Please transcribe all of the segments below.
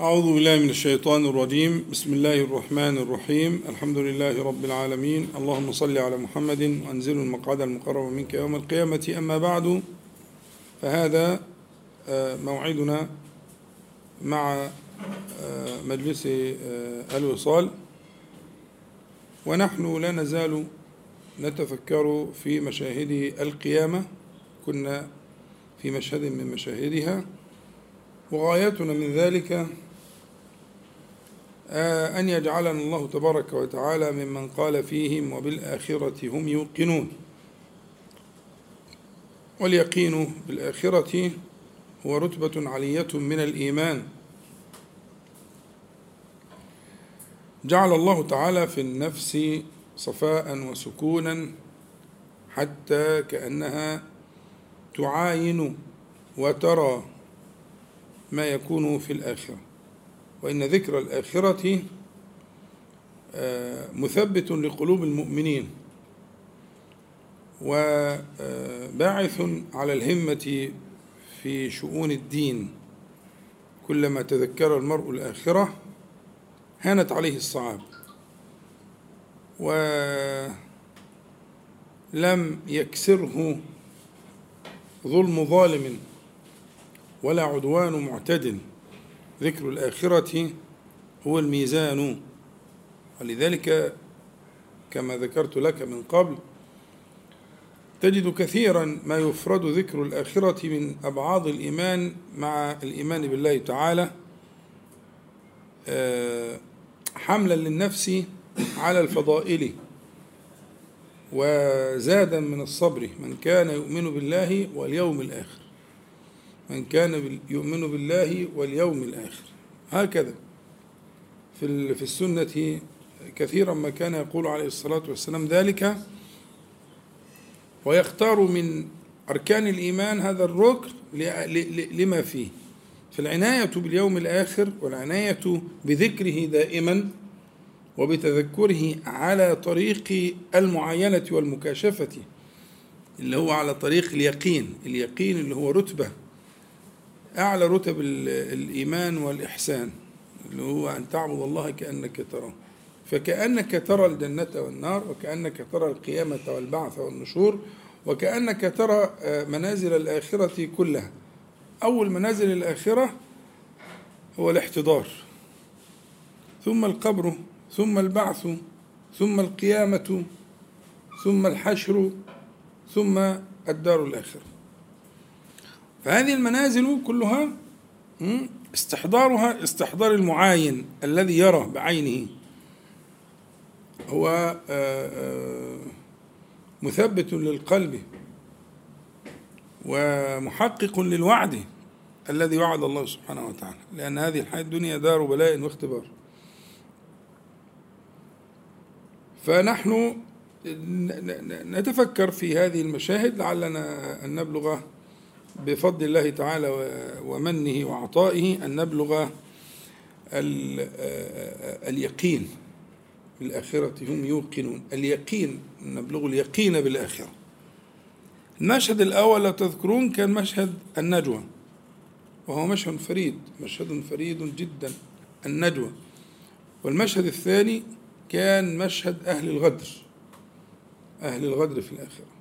أعوذ بالله من الشيطان الرجيم. بسم الله الرحمن الرحيم. الحمد لله رب العالمين. اللهم صل على محمد وأنزل المقعد المقرب منك يوم القيامة. أما بعد فهذا موعدنا مع مجلس الوصال. ونحن لا نزال نتفكر في مشاهد القيامة. كنا في مشهد من مشاهدها. وغايتنا من ذلك أن يجعلنا الله تبارك وتعالى ممن قال فيهم وبالآخرة هم يوقنون. واليقين بالآخرة هو رتبة علية من الإيمان. جعل الله تعالى في النفس صفاء وسكونا حتى كأنها تعاين وترى ما يكون في الآخرة. وإن ذكر الآخرة مثبت لقلوب المؤمنين وباعث على الهمة في شؤون الدين. كلما تذكر المرء الآخرة هانت عليه الصعاب. ولم يكسره ظلم ظالم ولا عدوان معتد ذكر الآخرة هو الميزان. ولذلك كما ذكرت لك من قبل تجد كثيرا ما يفرد ذكر الآخرة من أبعاض الإيمان مع الإيمان بالله تعالى حملا للنفس على الفضائل وزادا من الصبر من كان يؤمن بالله واليوم الآخر. من كان يؤمن بالله واليوم الآخر. هكذا. في في السنة كثيرا ما كان يقول عليه الصلاة والسلام ذلك. ويختار من أركان الإيمان هذا الركن لما فيه. فالعناية باليوم الآخر والعناية بذكره دائما وبتذكره على طريق المعاينة والمكاشفة اللي هو على طريق اليقين. اليقين اللي هو رتبة. أعلى رتب الإيمان والإحسان اللي هو أن تعبد الله كأنك تراه. فكأنك ترى الجنة والنار وكأنك ترى القيامة والبعث والنشور وكأنك ترى منازل الآخرة كلها. أول منازل الآخرة هو الاحتضار. ثم القبر ثم البعث ثم القيامة ثم الحشر ثم الدار الآخرة. فهذه المنازل كلها استحضارها استحضار المعاين الذي يرى بعينه. هو مثبت للقلب ومحقق للوعد الذي وعد الله سبحانه وتعالى. لأن هذه الحياة الدنيا دار بلاء واختبار. فنحن نتفكر في هذه المشاهد لعلنا أن نبلغ بفضل الله تعالى ومنه وعطائه أن نبلغ اليقين بالآخرة هم يوقنون. اليقين نبلغ اليقين بالآخرة. المشهد الأول لو تذكرون كان مشهد النجوى وهو مشهد فريد. مشهد فريد جدا النجوى. والمشهد الثاني كان مشهد أهل الغدر. أهل الغدر في الآخرة.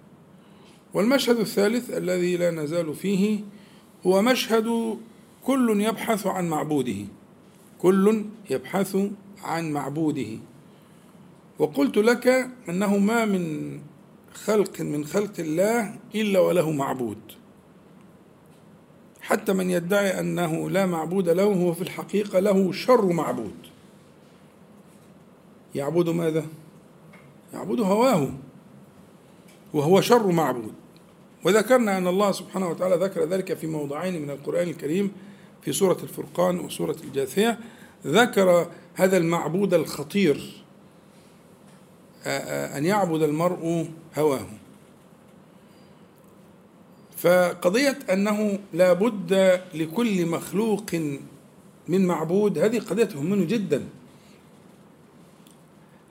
والمشهد الثالث الذي لا نزال فيه هو مشهد كل يبحث عن معبوده. كل يبحث عن معبوده. وقلت لك أنه ما من خلق من خلق الله إلا وله معبود. حتى من يدعي أنه لا معبود له هو في الحقيقة له شر معبود. يعبد ماذا؟ يعبد هواه وهو شر معبود. وذكرنا أن الله سبحانه وتعالى ذكر ذلك في موضعين من القرآن الكريم في سورة الفرقان وسورة الجاثية. ذكر هذا المعبود الخطير أن يعبد المرء هواه. فقضية أنه لا بد لكل مخلوق من معبود هذه قضية تهمني جدا.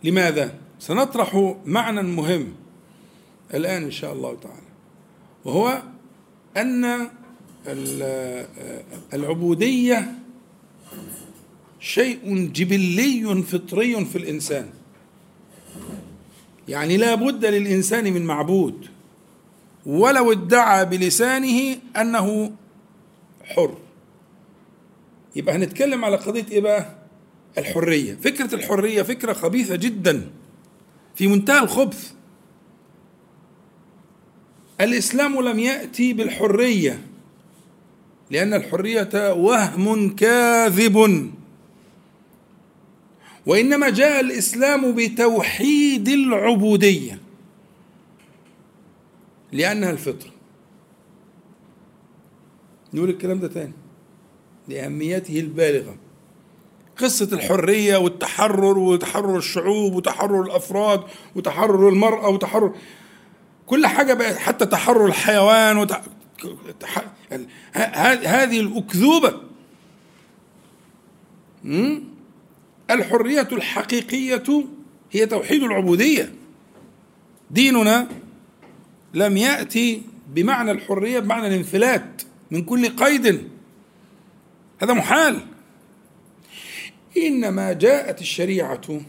لماذا؟ سنطرح معنى مهم الآن إن شاء الله تعالى. وهو أن العبودية شيء جبلي فطري في الإنسان. يعني لا بد للإنسان من معبود ولو ادعى بلسانه أنه حر. يبقى هنتكلم على قضية إيه بقى؟ الحرية. فكرة الحرية فكرة خبيثة جدا في منتهى الخبث. الإسلام لم يأتي بالحرية لأن الحرية وهم كاذب. وإنما جاء الإسلام بتوحيد العبودية لأنها الفطرة. نقول الكلام ده تاني لأهميته البالغة. قصة الحرية والتحرر وتحرر الشعوب وتحرر الأفراد وتحرر المرأة وتحرر كل حاجة بقت حتى تحرر الحيوان وتح... هذه الأكذوبة. الحرية الحقيقية هي توحيد العبودية. ديننا لم يأتي بمعنى الحرية بمعنى الانفلات من كل قيد. هذا محال. إنما جاءت الشريعة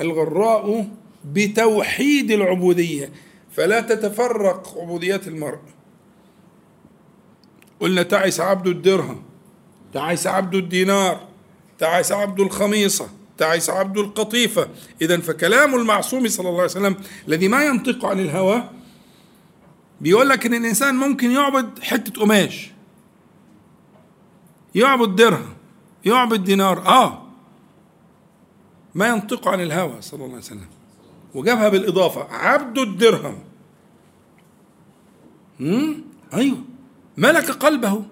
الغراء بتوحيد العبودية. فلا تتفرق عبوديات المرء. قلنا تعس عبد الدرهم تعس عبد الدينار تعس عبد الخميصة تعس عبد القطيفة. إذا فكلام المعصوم صلى الله عليه وسلم الذي ما ينطق عن الهوى بيقول لك إن الإنسان ممكن يعبد حتة قماش. يعبد درهم يعبد دينار آه. ما ينطق عن الهوى صلى الله عليه وسلم. وجابها بالإضافة. عبد الدرهم. امم أيوه. ملك قلبه.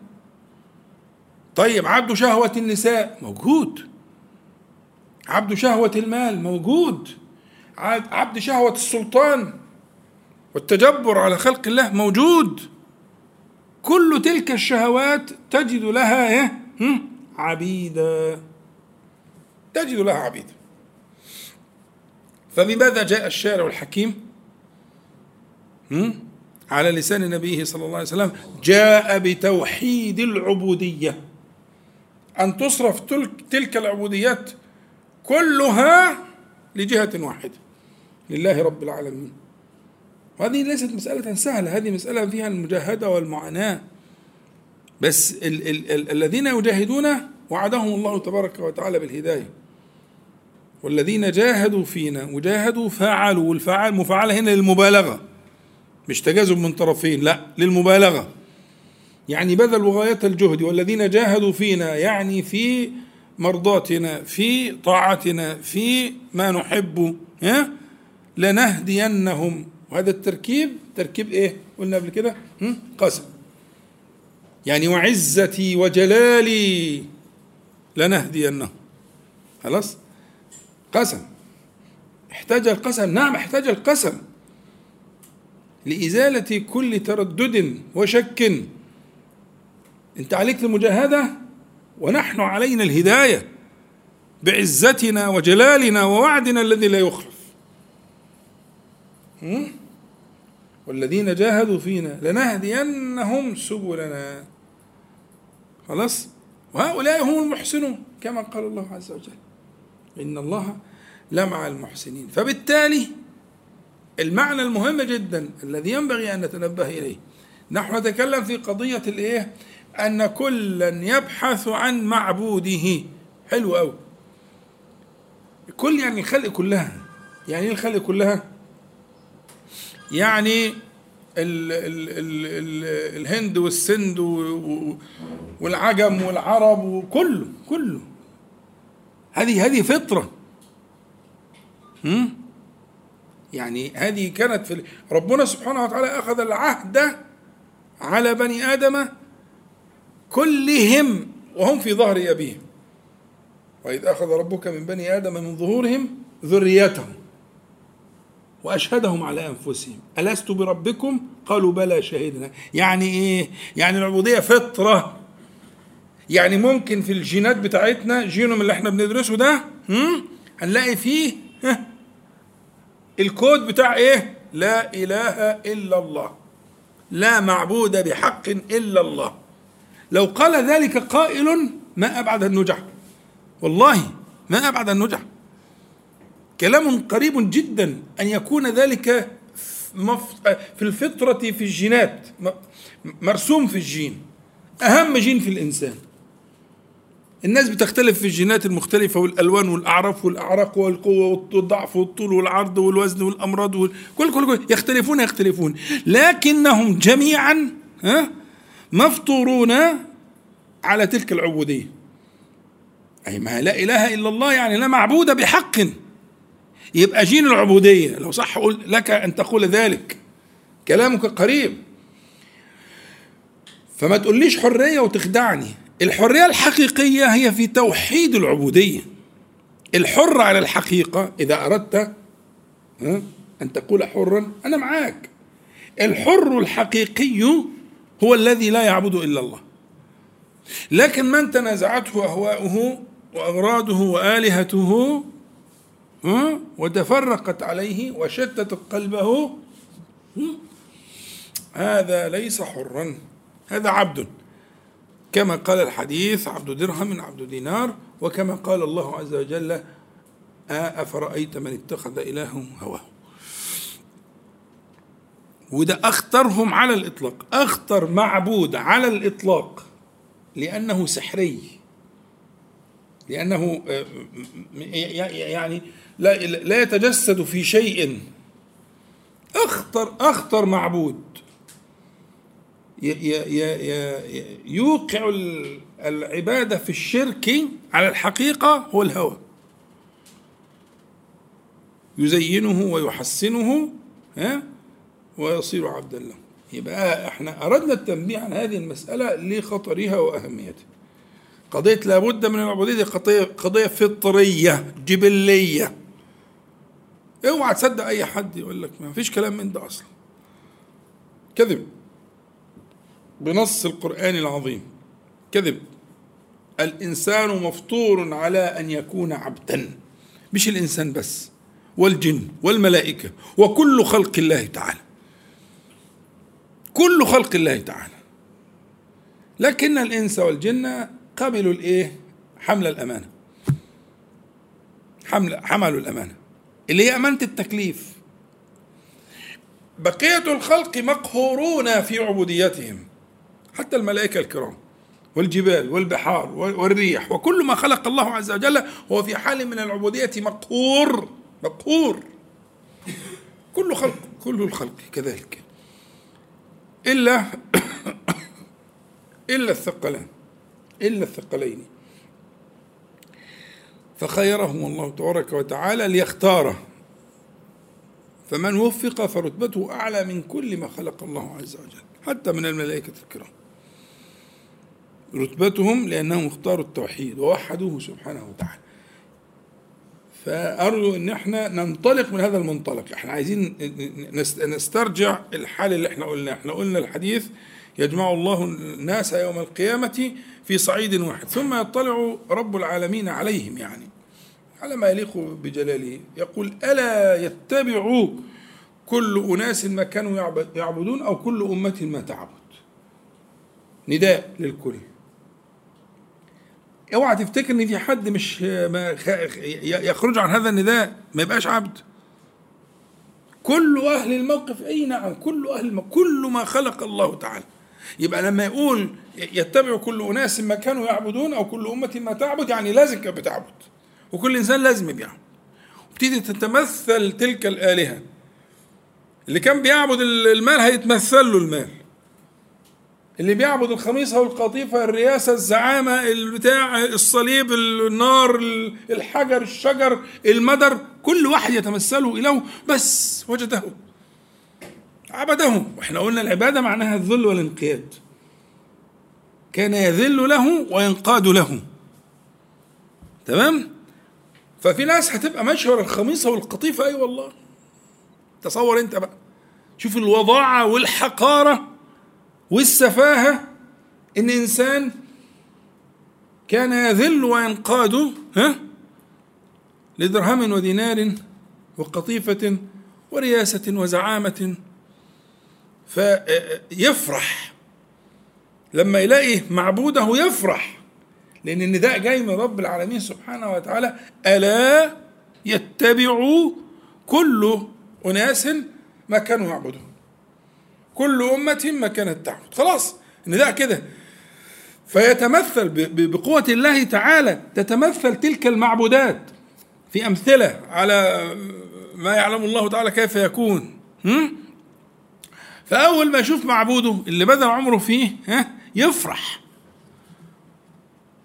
طيب عبد شهوة النساء. موجود. عبد شهوة المال. موجود. عبد شهوة السلطان. والتجبر على خلق الله. موجود. كل تلك الشهوات تجد لها إيه؟ عبيدا. تجد لها عبيدا. فبماذا جاء الشارع الحكيم؟ على لسان نبيه صلى الله عليه وسلم جاء بتوحيد العبودية. أن تصرف تلك العبوديات كلها لجهة واحدة لله رب العالمين. وهذه ليست مسألة سهلة هذه مسألة فيها المجاهدة والمعاناة. بس ال ال ال الذين يجاهدون وعدهم الله تبارك وتعالى بالهداية. والذين جاهدوا فينا وجاهدوا فعلوا والفعل مفعلة هنا للمبالغة. مش تجاذب من طرفين لا للمبالغة. يعني بذلوا غاية الجهد والذين جاهدوا فينا يعني في مرضاتنا في طاعتنا في ما نحب ها؟ لنهدينهم. وهذا التركيب تركيب إيه؟ قلنا قبل كده؟ قسم. يعني وعزتي وجلالي لنهدينهم. خلاص؟ قسم. احتاج القسم. نعم احتاج القسم. لإزالة كل تردد وشك. انت عليك المجاهدة؟ ونحن علينا الهداية بعزتنا وجلالنا ووعدنا الذي لا يخلف. والذين جاهدوا فينا لنهدينهم سبلنا. خلاص؟ وهؤلاء هم المحسنون كما قال الله عز وجل. إن الله لمع المحسنين. فبالتالي المعنى المهم جدا الذي ينبغي أن نتنبه إليه. نحن نتكلم في قضية الإيه؟ أن كلا يبحث عن معبوده. حلو أوي. كل يعني الخلق كلها. يعني إيه الخلق كلها؟ يعني ال ال ال ال الهند والسند والعجم والعرب وكله كله. هذه هذه فطرة. هم؟ يعني هذه كانت في ربنا سبحانه وتعالى أخذ العهد على بني آدم كلهم وهم في ظهر أبيهم. وإذ أخذ ربك من بني آدم من ظهورهم ذريتهم وأشهدهم على أنفسهم. ألست بربكم؟ قالوا بلى شهدنا. يعني إيه؟ يعني العبودية فطرة. يعني ممكن في الجينات بتاعتنا جينوم اللي إحنا بندرسه ده هنلاقي فيه الكود بتاع إيه؟ لا إله إلا الله. لا معبود بحق إلا الله. لو قال ذلك قائل ما أبعد النجح والله ما أبعد النجع كلام قريب جدا أن يكون ذلك في الفطرة في الجينات مرسوم في الجين. أهم جين في الإنسان. الناس بتختلف في الجينات المختلفة والألوان والأعراف والأعراق والقوة والضعف والطول والعرض والوزن والأمراض وكل كل, كل يختلفون يختلفون. لكنهم جميعا ها مفطورون على تلك العبودية. أي ما لا إله إلا الله يعني لا معبود بحق. يبقى جين العبودية. لو صح أقول لك أن تقول ذلك. كلامك قريب. فما تقوليش حرية وتخدعني. الحرية الحقيقية هي في توحيد العبودية. الحر على الحقيقة إذا أردت أن تقول حرا أنا معاك. الحر الحقيقي هو الذي لا يعبد إلا الله. لكن من تنازعته أهواؤه وأغراضه وآلهته وتفرقت عليه وشتت قلبه هذا ليس حرا هذا عبد. كما قال الحديث عبد درهم عبد دينار وكما قال الله عز وجل أفرأيت من اتخذ إلهه هواه. وده أخطرهم على الإطلاق أخطر معبود على الإطلاق لأنه سحري لأنه آه، يعني لا لا يتجسد في شيء. أخطر أخطر معبود يوقع العبادة في الشرك على الحقيقة هو الهوى. يزينه ويحسنه ها؟ ويصير عبدا له. يبقى إحنا أردنا التنبيه عن هذه المسألة لخطرها وأهميتها. قضية لابد من العبودية دي قضية قضية فطرية جبلية. اوعى تصدق أي حد يقول لك ما فيش كلام من ده أصلا. كذب. بنص القرآن العظيم. كذب. الإنسان مفطور على أن يكون عبدا. مش الإنسان بس والجن والملائكة وكل خلق الله تعالى. كل خلق الله تعالى. لكن الإنس والجن قبلوا الإيه؟ حمل الأمانة. حمل حملوا الأمانة. اللي هي أمانة التكليف. بقية الخلق مقهورون في عبوديتهم. حتى الملائكة الكرام والجبال والبحار والريح وكل ما خلق الله عز وجل هو في حال من العبودية مقهور مقهور. كل خلق كل الخلق كذلك. إلا إلا الثقلان إلا الثقلين. فخيرهم الله تبارك وتعالى ليختاره. فمن وفق فرتبته أعلى من كل ما خلق الله عز وجل حتى من الملائكة الكرام. رتبتهم لأنهم اختاروا التوحيد ووحدوه سبحانه وتعالى. فأرجو أن إحنا ننطلق من هذا المنطلق. إحنا عايزين نسترجع الحال اللي إحنا قلناه. إحنا قلنا الحديث يجمع الله الناس يوم القيامة في صعيد واحد. ثم يطلع رب العالمين عليهم يعني. على ما يليق بجلاله. يقول ألا يتبع كل أناس ما كانوا يعبدون أو كل أمة ما تعبد؟ نداء للكل. اوعى تفتكر ان في حد مش يخرج عن هذا النداء ما يبقاش عبد. كل أهل الموقف اي نعم كل أهل الموقف كل ما خلق الله تعالى. يبقى لما يقول يتبع كل أناس ما كانوا يعبدون أو كل أمة ما تعبد يعني لازم كانت بتعبد. وكل إنسان لازم يعبد وبتيجي تتمثل تلك الآلهة. اللي كان بيعبد المال هيتمثل له المال. اللي بيعبد الخميصة والقطيفة الرياسة الزعامة البتاع الصليب النار الحجر الشجر المدر كل واحد يتمثله إله بس وجده عبده. وإحنا قلنا العبادة معناها الذل والانقياد. كان يذل له وينقاد له. تمام؟ ففي ناس هتبقى ماشية ورا الخميصه والقطيفه أي أيوة والله. تصور أنت بقى. شوف الوضاعة والحقارة. والسفاهة إن إنسان كان يذل وينقاد ها؟ لدرهم ودينار وقطيفة ورياسة وزعامة فيفرح. لما يلاقي معبوده يفرح لأن النداء جاي من رب العالمين سبحانه وتعالى ألا يتبعوا كل أناس ما كانوا يعبدون. كل أمة ما كانت تعبد. خلاص النداء كده. فيتمثل بقوة الله تعالى تتمثل تلك المعبودات في أمثلة على ما يعلم الله تعالى كيف يكون. فأول ما يشوف معبوده اللي بذل عمره فيه ها يفرح.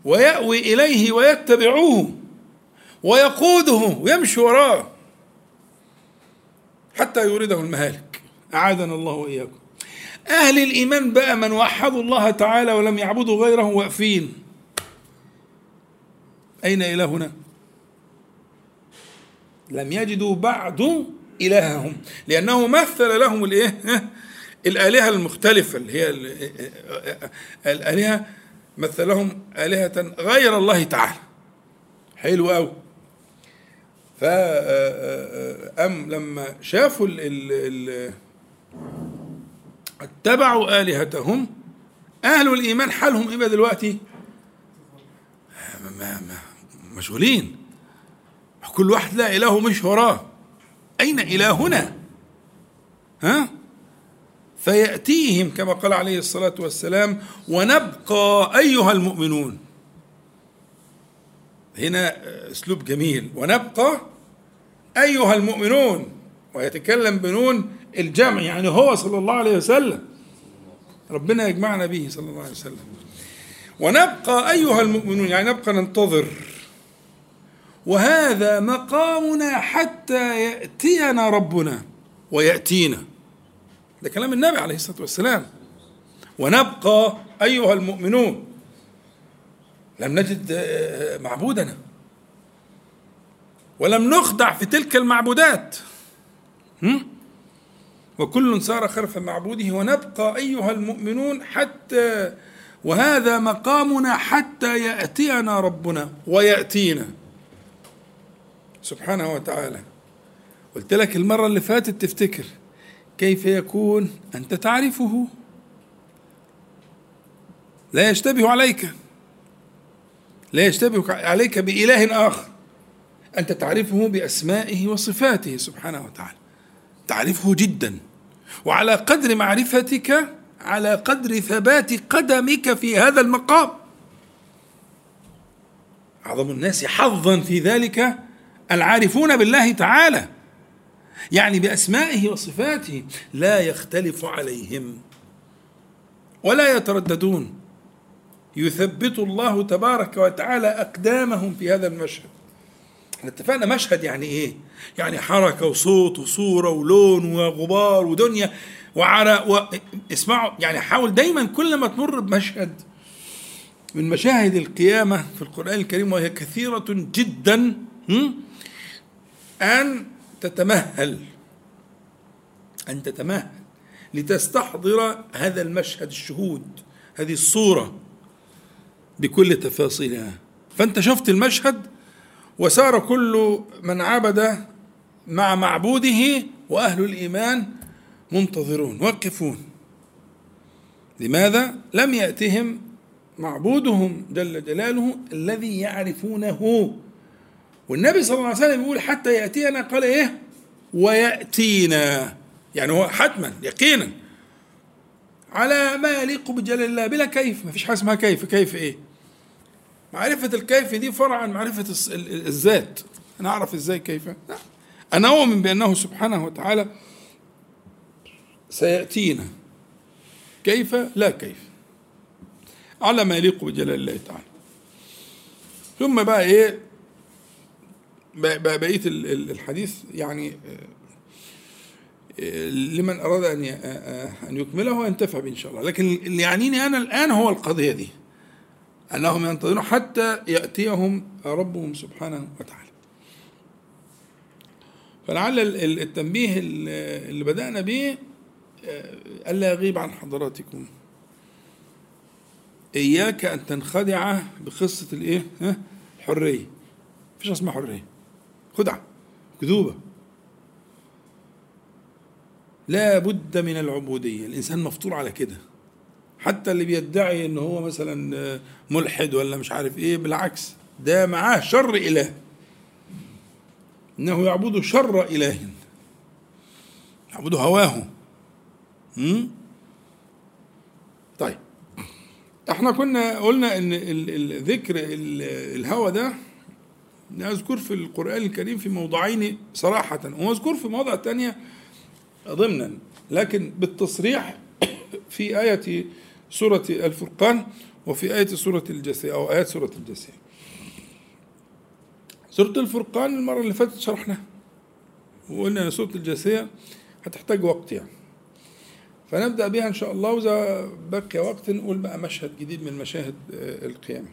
ويأوي إليه ويتبعوه ويقوده ويمشي وراه حتى يورده المهالك. أعاذنا الله وإياكم. أهل الإيمان بقى من وحدوا الله تعالى ولم يعبدوا غيره واقفين أين إلهنا؟ لم يجدوا بعد إلههم لأنه مثل لهم الإيه؟ الآلهة المختلفة اللي هي الآلهة مثلهم آلهة غير الله تعالى حلو أوي فأم لما شافوا اتبعوا آلهتهم أهل الإيمان حالهم إيه دلوقتي؟ ما ما مشغولين كل واحد لا إله مش وراه أين إلهنا؟ ها؟ فيأتيهم كما قال عليه الصلاة والسلام ونبقى أيها المؤمنون هنا أسلوب جميل ونبقى أيها المؤمنون ويتكلم بنون الجمع يعني هو صلى الله عليه وسلم. ربنا يجمعنا به صلى الله عليه وسلم. ونبقى أيها المؤمنون يعني نبقى ننتظر. وهذا مقامنا حتى يأتينا ربنا ويأتينا. ده كلام النبي عليه الصلاة والسلام. ونبقى أيها المؤمنون. لم نجد آه، معبودنا. ولم نخدع في تلك المعبودات. وكل سار خلف معبوده ونبقى أيها المؤمنون حتى وهذا مقامنا حتى يأتينا ربنا ويأتينا. سبحانه وتعالى. قلت لك المرة اللي فاتت تفتكر كيف يكون أنت تعرفه؟ لا يشتبه عليك. لا يشتبه عليك بإله آخر. أنت تعرفه بأسمائه وصفاته سبحانه وتعالى. تعرفه جدا. وعلى قدر معرفتك على قدر ثبات قدمك في هذا المقام. أعظم الناس حظا في ذلك العارفون بالله تعالى. يعني بأسمائه وصفاته لا يختلف عليهم ولا يترددون. يثبت الله تبارك وتعالى أقدامهم في هذا المشهد. إحنا اتفقنا مشهد يعني إيه؟ يعني حركة وصوت وصورة ولون وغبار ودنيا وعرق و... اسمعوا يعني حاول دايما كل ما تمر بمشهد من مشاهد القيامة في القرآن الكريم وهي كثيرة جدا أن تتمهل أن تتمهل لتستحضر هذا المشهد الشهود هذه الصورة بكل تفاصيلها. فأنت شفت المشهد؟ وسار كل من عبد مع معبوده وأهل الإيمان منتظرون واقفون. لماذا؟ لم يأتهم معبودهم جل جلاله الذي يعرفونه. والنبي صلى الله عليه وسلم يقول حتى يأتينا قال إيه؟ ويأتينا. يعني هو حتما يقينا. على ما يليق بجلال الله بلا كيف ما فيش حاجة اسمها كيف كيف إيه؟ معرفة الكيف دي فرع عن معرفة الذات. أنا أعرف إزاي كيف. لا. أنا أؤمن بأنه سبحانه وتعالى سيأتينا. كيف؟ لا كيف. على ما يليق بجلال الله تعالى. ثم بقى إيه؟ بقية الحديث يعني لمن أراد أن أن يكمله ينتفع به ان شاء الله. لكن اللي يعنيني أنا الآن هو القضية دي. أنهم ينتظرون حتى يأتيهم ربهم سبحانه وتعالى. فلعل التنبيه اللي بدأنا به ألا يغيب عن حضراتكم. إياك أن تنخدع بقصة الإيه؟ الحريه مفيش اسمها حرية. خدعة كذوبة. لا بد من العبودية. الإنسان مفطور على كده. حتى اللي بيدعي ان هو مثلا ملحد ولا مش عارف إيه بالعكس ده معاه شر إله. إنه يعبد شر إله. يعبد هواه? طيب. إحنا كنا قلنا إن الذكر الهوى ده مذكور في القرآن الكريم في موضعين صراحة ومذكور في مواضع تانية ضمنا لكن بالتصريح في آية سورة الفرقان وفي آية سورة الجثية أو آيات سورة الجثية سورة الفرقان المرة اللي فاتت شرحناها. وقلنا أن سورة الجثية هتحتاج وقت يعني. فنبدأ بها إن شاء الله وإذا بقي وقت نقول بقى مشهد جديد من مشاهد القيامة.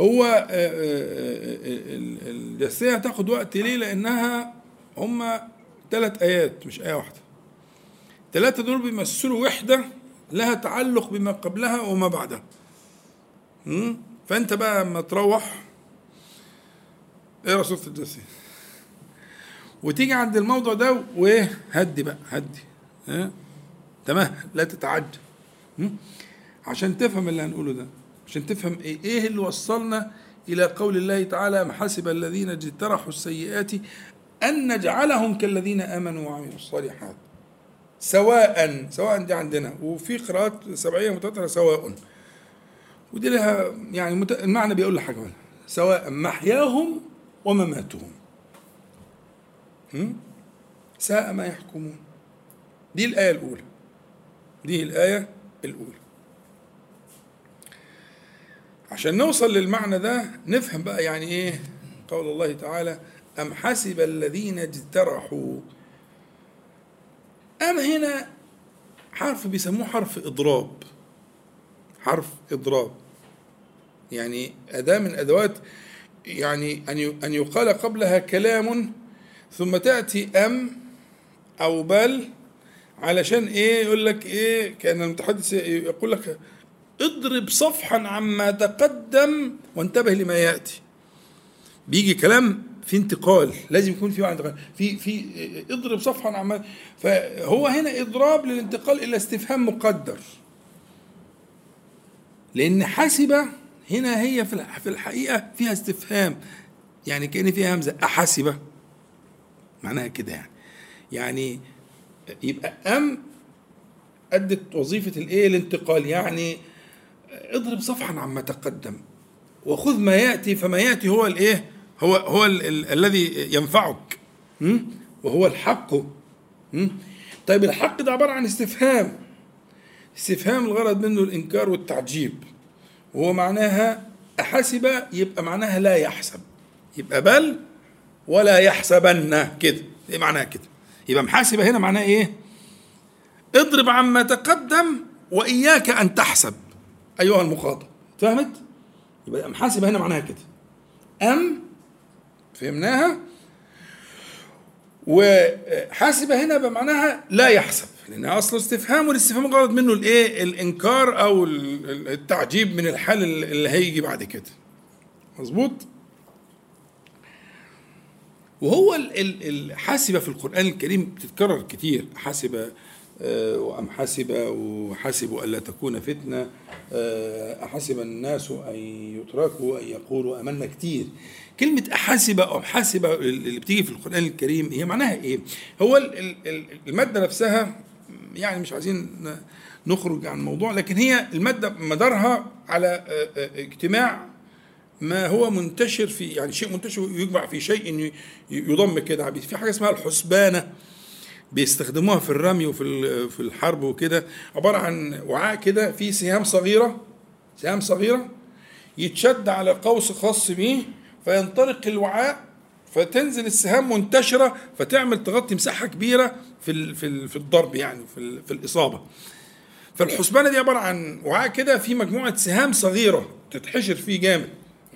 هو آه، آه، آه، الجثية هتاخد وقت ليه؟ لأنها هما ثلاث آيات مش آية واحدة. ثلاثة دول بيمثلوا وحدة لها تعلق بما قبلها وما بعدها. فأنت بقى لما تروح. اقرا سورة الجثية وتيجي عند الموضوع ده وهدي بقى هدي. ها؟ تمام؟ لا تتعجل عشان تفهم اللي هنقوله ده. عشان تفهم إيه إيه اللي وصلنا إلى قول الله تعالى ام حسب الذين اجترحوا السيئات أن نجعلهم كالذين آمنوا وعملوا الصالحات. سواء سواء دي عندنا. وفي قراءات سبعية متواترة سواء. ودي لها يعني المعنى بيقول لك حاجة سواء محياهم ومماتهم. ساء ما يحكمون. دي الآية الأولى. دي الآية الأولى. عشان نوصل للمعنى ده نفهم بقى يعني إيه قول الله تعالى أم حسب الذين اجترحوا أم هنا حرف بيسموه حرف إضراب. حرف إضراب. يعني أداة من أدوات يعني أن أن يقال قبلها كلام ثم تأتي أم أو بل علشان إيه؟ يقول لك إيه؟ كأن المتحدث يقول لك اضرب صفحا عما تقدم وانتبه لما يأتي. بيجي كلام في انتقال لازم يكون في انتقال. في في اضرب صفحا عما فهو هنا إضراب للانتقال إلى استفهام مقدر. لأن حسب هنا هي في الحقيقة فيها استفهام. يعني كأن فيها همزة. احسب معناها كده يعني. يعني يبقى أم أدت وظيفة الإيه؟ الانتقال. يعني اضرب صفحا عما تقدم. وخذ ما يأتي فما يأتي هو الإيه؟ هو هو ال ال الذي ينفعك وهو الحق طيب الحق ده عبارة عن استفهام استفهام الغرض منه الإنكار والتعجيب وهو معناها احسب يبقى معناها لا يحسب يبقى بل ولا يحسبن كده إيه معناها كده؟ يبقى محاسبة هنا معناها إيه؟ اضرب عما تقدم وإياك أن تحسب أيها المخاطب فهمت؟ يبقى محاسب هنا معناها كده أم فهمناها وحاسب هنا بمعناها لا يحسب لأنها أصل استفهام والاستفهام غرض منه الإيه؟ الإنكار أو التعجيب من الحال اللي هيجي بعد كده مظبوط؟ وهو الحاسبة في القرآن الكريم بتتكرر كتير حاسبة وأم حسب وحسبوا ألا تكون فتنة. آه، أحسب الناس أن يتركوا أن يقولوا أمنا كتير. كلمة أحسب أو حسب اللي بتيجي في القرآن الكريم هي معناها إيه؟ هو المادة نفسها يعني مش عايزين نخرج عن الموضوع لكن هي المادة مدارها على آه، اجتماع ما هو منتشر في يعني شيء منتشر يجمع في شيء يضم كده في حاجة اسمها الحسبانة. بيستخدموها في الرمي وفي في الحرب وكده. عبارة عن وعاء كده فيه سهام صغيرة سهام صغيرة يتشد على قوس خاص بيه فينطلق الوعاء فتنزل السهام منتشرة فتعمل تغطي مساحة كبيرة في في في الضرب يعني في في الإصابة. فالحسبانة دي عبارة عن وعاء كده فيه مجموعة سهام صغيرة تتحشر فيه جامد.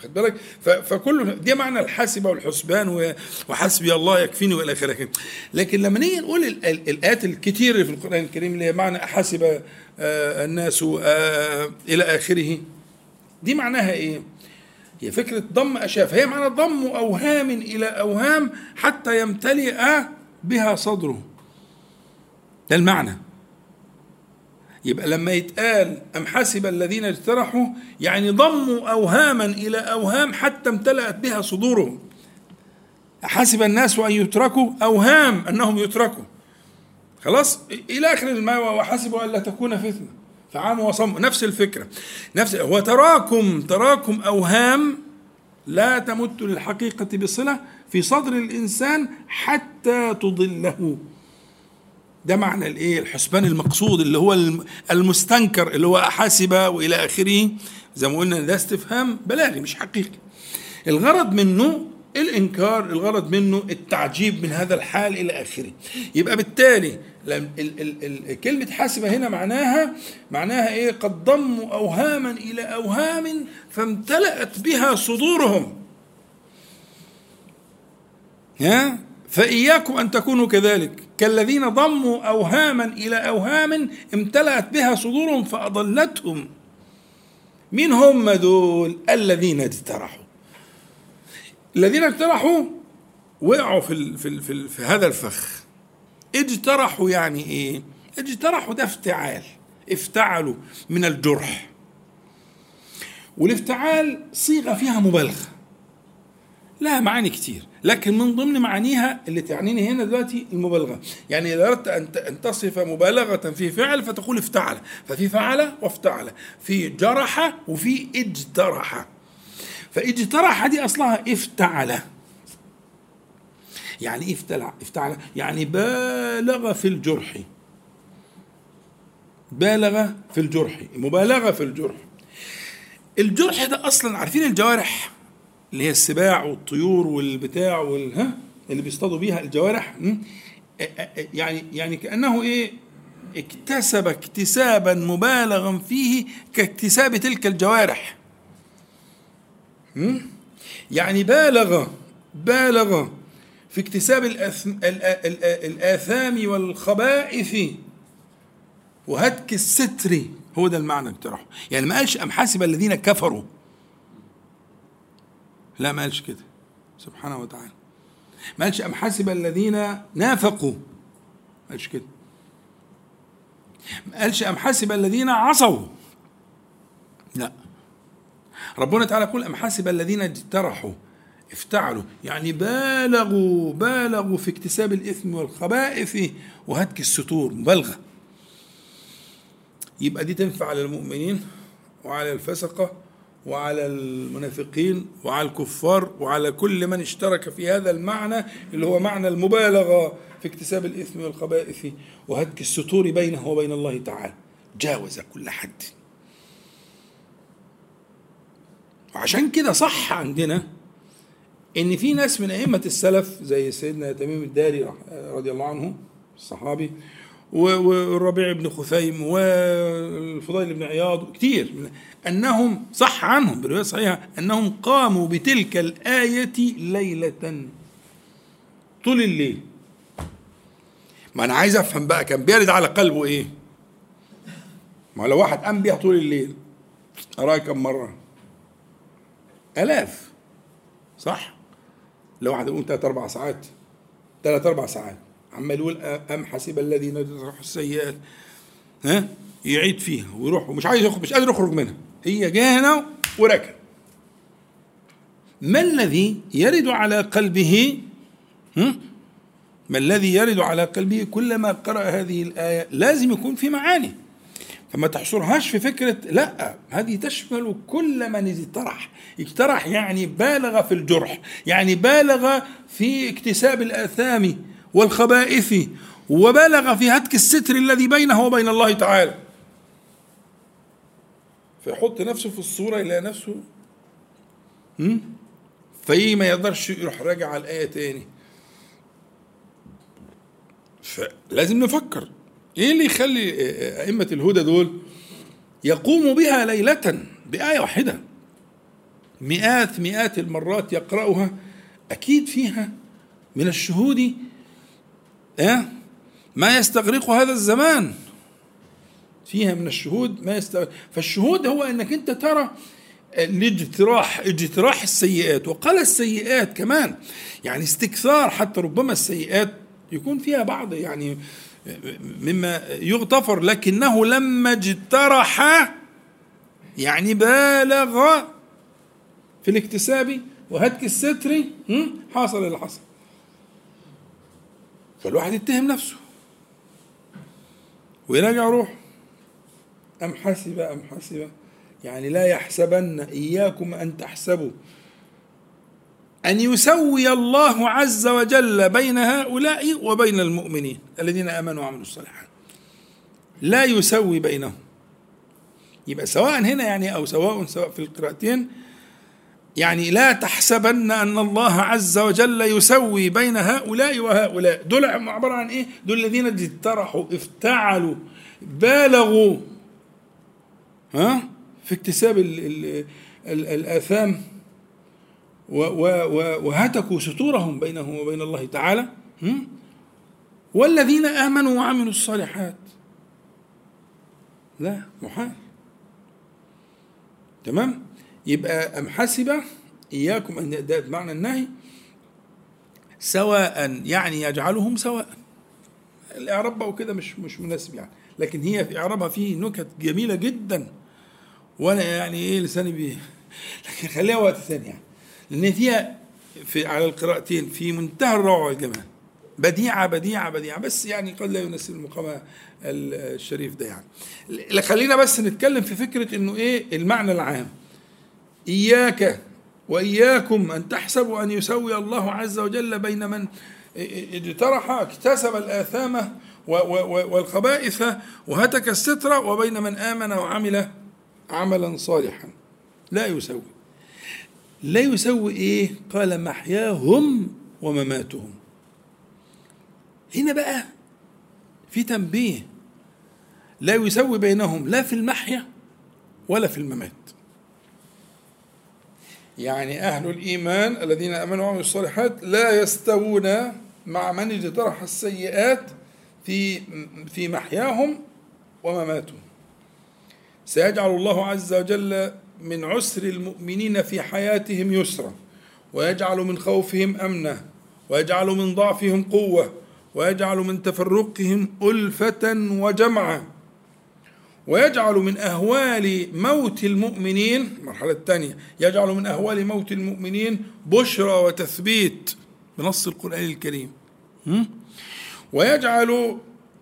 واخد بالك؟ فكل دي معنى الحاسبة والحسبان وحسبي الله يكفيني والى آخره. لكن لما نيجي نقول الآيات الكتير في القرآن الكريم اللي هي معنى حسب آه، الناس آه، إلى آخره دي معناها إيه؟ هي فكرة ضم اشياء فهي معنى ضم أوهام إلى أوهام حتى يمتلئ بها صدره. ده المعنى. يبقى لما يتقال أم حسب الذين اجترحوا يعني ضموا أوهاما إلى أوهام حتى امتلأت بها صدورهم. حسب الناس أن يتركوا أوهام أنهم يتركوا. خلاص؟ إلى آخر ما وحسبوا ألا تكون فتنة. فعام وصم. نفس الفكرة. نفس وتراكم تراكم أوهام لا تمت للحقيقة بصلة في صدر الإنسان حتى تضله. ده معنى الايه؟ الحسبان المقصود اللي هو المستنكر اللي هو حاسب وإلى آخره. زي ما قلنا ده استفهام بلاغي مش حقيقي. الغرض منه الإنكار الغرض منه التعجيب من هذا الحال إلى آخره. يبقى بالتالي كلمة حاسبة هنا معناها معناها إيه؟ قد ضموا أوهاما إلى أوهام فامتلأت بها صدورهم. ها؟ فإياكم أن تكونوا كذلك. كالذين ضموا أوهاما إلى أوهام امتلأت بها صدورهم فأضلتهم. مين هم دول الذين اجترحوا. الذين اجترحوا وقعوا في, في, في, في هذا الفخ. اجترحوا يعني إيه؟ اجترحوا ده افتعال. افتعلوا من الجرح. والافتعال صيغة فيها مبالغة. لها معاني كتير. لكن من ضمن معانيها اللي تعنيني هنا دلوقتي المبالغة. يعني إذا أردت أن تصف مبالغة في فعل فتقول افتعل. ففي فعل وافتعل. في جرح وفي اجترح. فاجترح دي أصلها افتعل. يعني إيه افتعل افتعل. يعني بالغ في الجرح. بالغ في الجرح. مبالغة في الجرح. الجرح ده أصلا عارفين الجوارح؟ اللي هي السباع والطيور والبتاع والها اللي بيصطادوا بيها الجوارح يعني يعني كأنه إيه؟ اكتسب اكتسابا مبالغا فيه كاكتساب تلك الجوارح. يعني بالغ بالغ في اكتساب الآثام والخبائث. وهتك الستر هو ده المعنى بتاعه يعني ما قالش أم حسب الذين كفروا. لا ما قالش كده. سبحانه وتعالى. ما قالش أم حسب الذين نافقوا. ما قالش كده. ما قالش أم حسب الذين عصوا. لا. ربنا تعالى يقول أم حسب الذين اجترحوا. افتعلوا. يعني بالغوا بالغوا في اكتساب الإثم والخبائث وهتك الستور مبالغة. يبقى دي تنفع على المؤمنين وعلى الفسقة وعلى المنافقين وعلى الكفار وعلى كل من اشترك في هذا المعنى اللي هو معنى المبالغة في اكتساب الإثم والخبائث وهتك الستور بينه وبين الله تعالى. جاوز كل حد. وعشان كده صح عندنا إن في ناس من أئمة السلف زي سيدنا تميم الداري رضي الله عنه الصحابي والربيع بن خثيم والفضيل بن عياض كتير. أنهم صح عنهم بروايه صحيحة أنهم قاموا بتلك الآية ليلة طول الليل. ما أنا عايز أفهم بقى كان بيرد على قلبه إيه؟ ما لو واحد قام بيها طول الليل أراها كم مرة؟ آلاف. صح؟ لو واحد يقوم ثلاث أربع ساعات ثلاث أربع ساعات. عمال يقول أم حسب الذين يجرحوا السيئات ها؟ يعيد فيها ويروح ومش عايز يخرج مش قادر يخرج منها. هي جه هنا وركن ما الذي يرد على قلبه؟ ما الذي يرد على قلبه كلما قرأ هذه الآية لازم يكون في معاني. فما تحصرهاش في فكرة لا هذه تشمل كل من اجترح. اجترح يعني بالغ في الجرح يعني بالغ في اكتساب الآثام والخبائث وبالغ في هتك الستر الذي بينه وبين الله تعالى. فيحط نفسه في الصورة إلى نفسه فيه ما يقدرش يروح راجع على الآية تاني. فلازم نفكر إيه اللي يخلي أئمة الهدى دول يقوموا بها ليلة بآية واحدة؟ مئات مئات المرات يقرأها أكيد فيها من الشهود آه ما يستغرق هذا الزمان. فيها من الشهود ما يستغرق فالشهود هو إنك أنت ترى الاجتراح اجتراح السيئات وقال السيئات كمان يعني استكثار حتى ربما السيئات يكون فيها بعض يعني مما يغتفر لكنه لما اجترح يعني بالغ في الاكتساب وهتك الستر حصل اللي حصل. فالواحد يتهم نفسه ويراجع روحه. أم حسب أم حسب. يعني لا يحسبن إياكم أن تحسبوا. أن يسوي الله عز وجل بين هؤلاء وبين المؤمنين الذين آمنوا وعملوا الصالحات. لا يسوي بينهم. يبقى سواء هنا يعني أو سواء سواء في القراءتين يعني لا تحسبن أن الله عز وجل يسوي بين هؤلاء وهؤلاء. دول عبارة عن إيه؟ دول الذين اجترحوا افتعلوا بالغوا. ها؟ في اكتساب ال ال ال الآثام. وهتكوا ستورهم بينهم وبين الله تعالى. والذين آمنوا وعملوا الصالحات. لا محال. تمام؟ يبقى أم حسب إياكم أن ده بمعنى النهي. سواء يعني يجعلهم سواء. الإعراب وكده مش مش مناسب يعني. لكن هي في إعرابها فيه نكت جميلة جدا. وأنا يعني إيه لساني بيه لكن خليها وقت ثاني يعني. لأن فيها في على القراءتين في منتهى الروعة والجمال بديعة بديعة بديعة. بس يعني قد لا يناسب المقام الشريف ده يعني. خلينا بس نتكلم في فكرة إنه إيه المعنى العام. إياك وإياكم أن تحسبوا أن يسوي الله عز وجل بين من اجترح اكتسب الآثام والخبائث وهتك الستر وبين من آمن وعمل عملا صالحا. لا يسوي. لا يسوي إيه؟ قال محياهم ومماتهم. هنا بقى في تنبيه. لا يسوي بينهم لا في المحيا ولا في الممات. يعني أهل الإيمان الذين آمنوا وعملوا الصالحات لا يستوون مع من اجترح السيئات في في محياهم ومماتهم. سيجعل الله عز وجل من عسر المؤمنين في حياتهم يسرا ويجعل من خوفهم أمنا ويجعل من ضعفهم قوة ويجعل من تفرقهم ألفة وجمعا ويجعل من أهوال موت المؤمنين المرحلة الثانية يجعل من أهوال موت المؤمنين بشرى وتثبيت بنص القرآن الكريم. ويجعل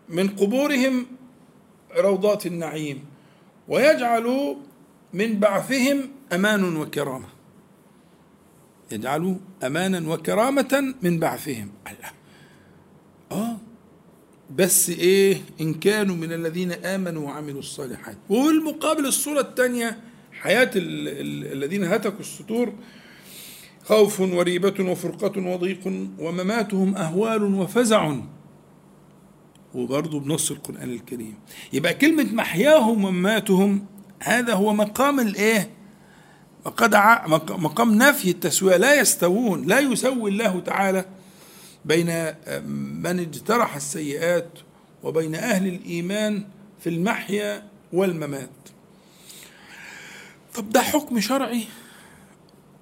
من قبورهم روضات النعيم. ويجعل من بعثهم أمان وكرامة. يجعل أمانا وكرامة من بعثهم. الله. آه. بس إيه؟ إن كانوا من الذين آمنوا وعملوا الصالحات. والمقابل الصورة الثانية حياة ال ال الذين هتكوا السطور خوف وريبة وفرقة وضيق ومماتهم أهوال وفزع. وبرضه بنص القرآن الكريم. يبقى كلمة محياهم ومماتهم هذا هو مقام الإيه؟ مقام نفي التسوية. لا يستوون لا يسوي الله تعالى بين من اجترح السيئات وبين أهل الإيمان في المحيا والممات. طب ده حكم شرعي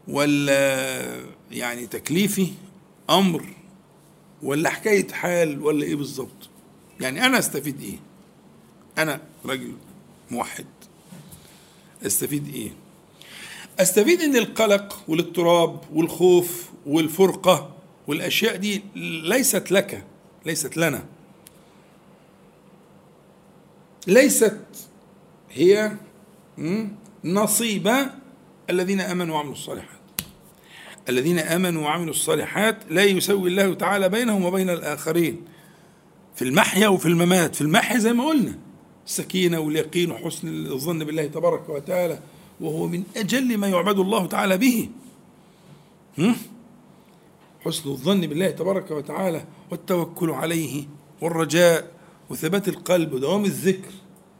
ولا يعني تكليفي أمر ولا حكاية حال ولا إيه بالظبط؟ يعني أنا أستفيد إيه؟ أنا راجل موحد. أستفيد إيه؟ أستفيد إن القلق والاضطراب والخوف والفرقة والأشياء دي ليست لك ليست لنا. ليست هي نصيب الذين آمنوا وعملوا الصالحات. الذين آمنوا وعملوا الصالحات لا يسوي الله تعالى بينهم وبين الآخرين. في المحيا وفي الممات. في المحيا زي ما قلنا السكينة واليقين وحسن الظن بالله تبارك وتعالى وهو من أجل ما يعبد الله تعالى به. حسن الظن بالله تبارك وتعالى والتوكل عليه والرجاء وثبات القلب ودوام الذكر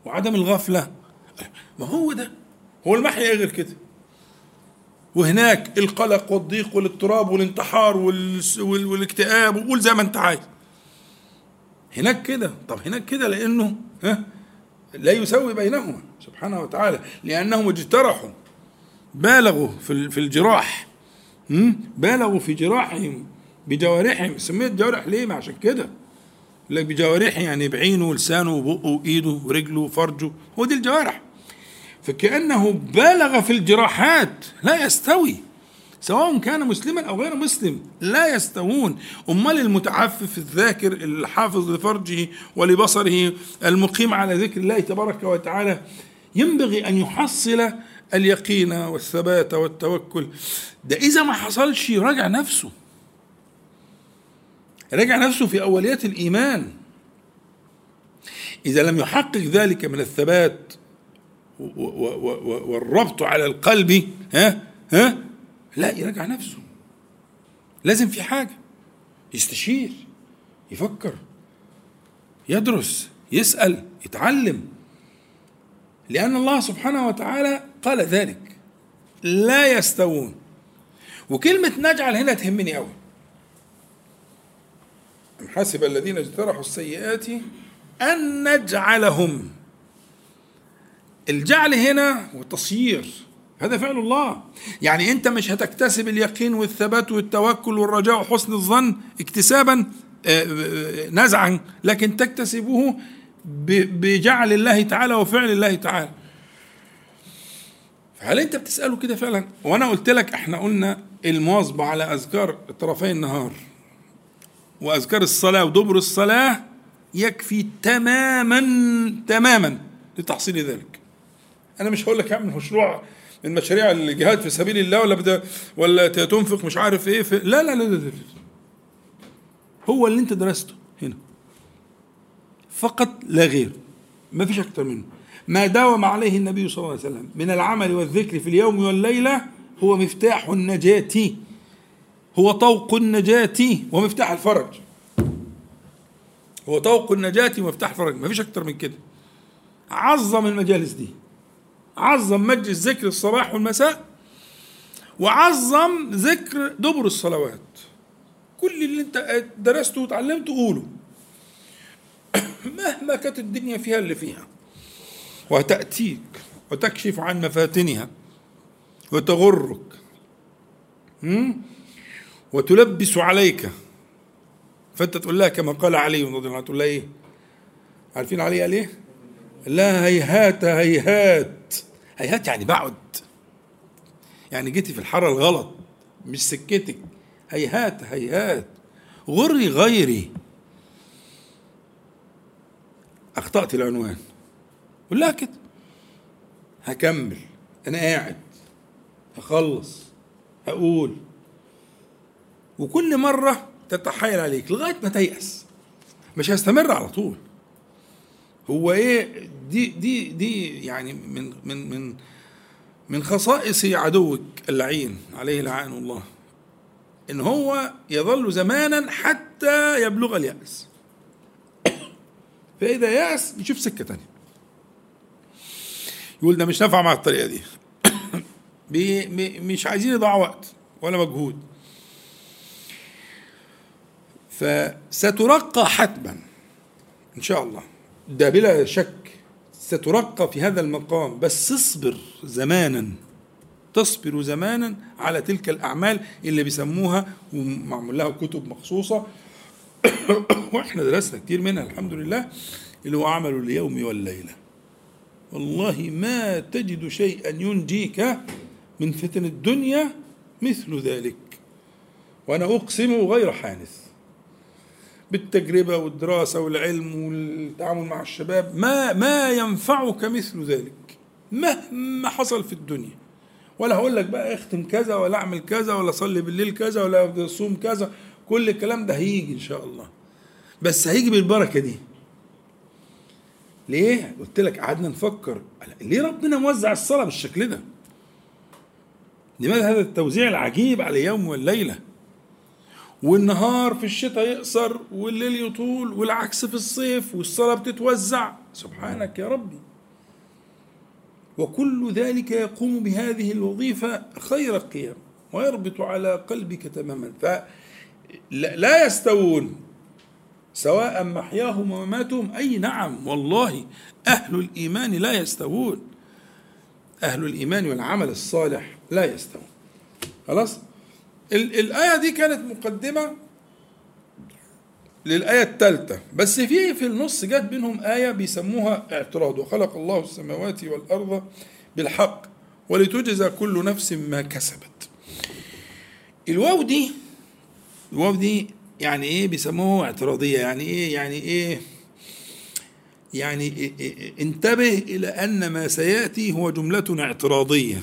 وعدم الغفلة. ما هو ده؟ هو المحيا غير كده؟ وهناك القلق والضيق والاضطراب والانتحار والاكتئاب وقول زي ما أنت عايز. هناك كده. طب هناك كده لأنه ها لا يسوي بينهما سبحانه وتعالى لأنهم اجترحوا بالغوا في الجراح بالغوا في جراحهم بجوارحهم. سميت جوارح ليه؟ ما عشان كده. لك بجوارحه يعني بعينه ولسانه وبقه وإيده ورجله وفرجه. هو دي الجوارح. فكأنه بالغ في الجراحات لا يستوي. سواء كان مسلما أو غير مسلم لا يستوون. أمال المتعفف الذاكر الحافظ لفرجه ولبصره المقيم على ذكر الله تبارك وتعالى ينبغي أن يحصل اليقين والثبات والتوكل. ده إذا ما حصلش راجع نفسه. راجع نفسه في اوليات الإيمان. إذا لم يحقق ذلك من الثبات والربط على القلب ها؟ ها؟ لا يراجع نفسه. لازم في حاجة. يستشير يفكر يدرس يسأل يتعلم. لأن الله سبحانه وتعالى قال ذلك. لا يستوون. وكلمة نجعل هنا تهمني قوي حسب الذين اجترحوا السيئات أن نجعلهم. الجعل هنا والتصيير هذا فعل الله. يعني أنت مش هتكتسب اليقين والثبات والتوكل والرجاء وحسن الظن اكتسابا آه، آه، نزعا لكن تكتسبه بجعل الله تعالى وفعل الله تعالى. فهل أنت بتسأله كده فعلا؟ وأنا قلت لك إحنا قلنا المواظبه على أذكار طرفي النهار وأذكار الصلاة ودبر الصلاة يكفي تماما تماما لتحصيل ذلك. أنا مش هقول لك اعمل مشروع من مشاريع الجهاد في سبيل الله ولا بدا ولا تنفق مش عارف إيه في لا لا لا, لا, لا. هو اللي انت درسته هنا. فقط لا غير. ما فيش أكتر منه. ما داوم عليه النبي صلى الله عليه وسلم من العمل والذكر في اليوم والليلة هو مفتاح النجاة. هو طوق النجاة ومفتاح الفرج. هو طوق النجاة ومفتاح الفرج. ما فيش أكتر من كده. عظم المجالس دي. عظم مجلس ذكر الصباح والمساء وعظم ذكر دبر الصلوات. كل اللي انت درسته وتعلمته قوله. مهما كانت الدنيا فيها اللي فيها. وتأتيك وتكشف عن مفاتنها. وتغرك. وتلبس عليك. فانت تقول لها كما قال علي رضي الله عنه تقول لها إيه؟ عارفين علي قال إيه؟ لا هيهات هيهات. هيهات يعني بعد. يعني جيتي في الحارة الغلط مش سكتك. هيهات هيهات. غري غيري. أخطأت العنوان. قول لها كده. هكمل. أنا قاعد. هخلص. هقول. وكل مرة تتحايل عليك لغاية ما تيأس. مش هيستمر على طول. هو إيه دي دي دي يعني من من من من خصائص عدوك اللعين عليه لعان الله. إن هو يظل زمانا حتى يبلغ اليأس. فإذا يأس يشوف سكة تانية. يقول ده مش نافع مع الطريقة دي. مش عايزين يضيعوا وقت ولا مجهود. فسترقى حتما إن شاء الله. ده بلا شك سترقى في هذا المقام. بس اصبر زمانا تصبر زمانا على تلك الأعمال اللي بيسموها ومعمول لها كتب مخصوصة. وإحنا درسنا كتير منها الحمد لله اللي هو عمل اليوم والليلة. والله ما تجد شيئا ينجيك من فتن الدنيا مثل ذلك. وأنا أقسم غير حانث. بالتجربة والدراسة والعلم والتعامل مع الشباب ما ما ينفعك مثل ذلك مهما حصل في الدنيا. ولا هقول لك بقى اختم كذا ولا اعمل كذا ولا اصلي بالليل كذا ولا اصوم كذا كل الكلام ده هيجي إن شاء الله. بس هيجي بالبركة دي. ليه؟ قلت لك قعدنا نفكر ليه ربنا موزع الصلاة بالشكل ده؟ لماذا هذا التوزيع العجيب على اليوم والليلة؟ والنهار في الشتاء يقصر والليل يطول والعكس في الصيف والصلاة بتتوزع. سبحانك يا ربي. وكل ذلك يقوم بهذه الوظيفة خير القيام ويربط على قلبك تماما. فلا يستوون. سواء محياهم ومماتهم أي نعم والله أهل الإيمان لا يستوون. أهل الإيمان والعمل الصالح لا يستوون. خلاص؟ الآية دي كانت مقدمة للآية الثالثة بس في في النص جت بينهم آية بيسموها اعتراض وخلق الله السماوات والأرض بالحق ولتجزى كل نفس ما كسبت. الواو دي الواو دي يعني إيه بيسموها اعتراضية يعني إيه يعني إيه يعني إيه إيه انتبه إلى أن ما سيأتي هو جملة اعتراضية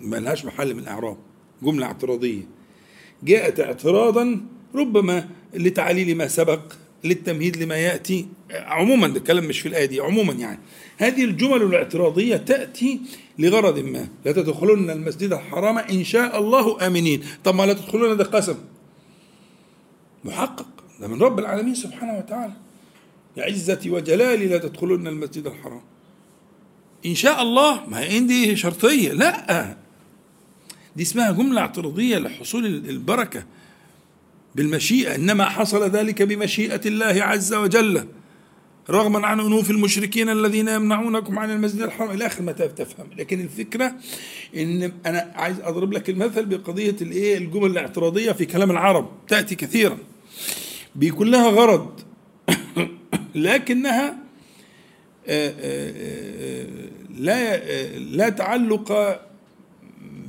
ما لهاش محل من الإعراب. جملة اعتراضية. جاءت اعتراضا ربما لتعليل ما سبق للتمهيد لما يأتي. عموما الكلام مش في الآية دي عموما يعني. هذه الجمل الاعتراضية تأتي لغرض ما. لا تدخلن المسجد الحرام إن شاء الله آمنين. طب ما لا تدخلون ده قسم. محقق. ده من رب العالمين سبحانه وتعالى. بعزتي وجلالي لا تدخلن المسجد الحرام. إن شاء الله؟ ما هي دي شرطية. لا. دي اسمها جملة اعتراضية لحصول البركة بالمشيئة إنما حصل ذلك بمشيئة الله عز وجل رغما عن أنوف المشركين الذين يمنعونكم عن المسجد الحرام. إلى آخر ما تفهم. لكن الفكرة إن أنا عايز أضرب لك المثل بقضية الإيه؟ الجمل الاعتراضية في كلام العرب. تأتي كثيرا. بيكون لها غرض. لكنها آه، آه، آه، لا لا تعلق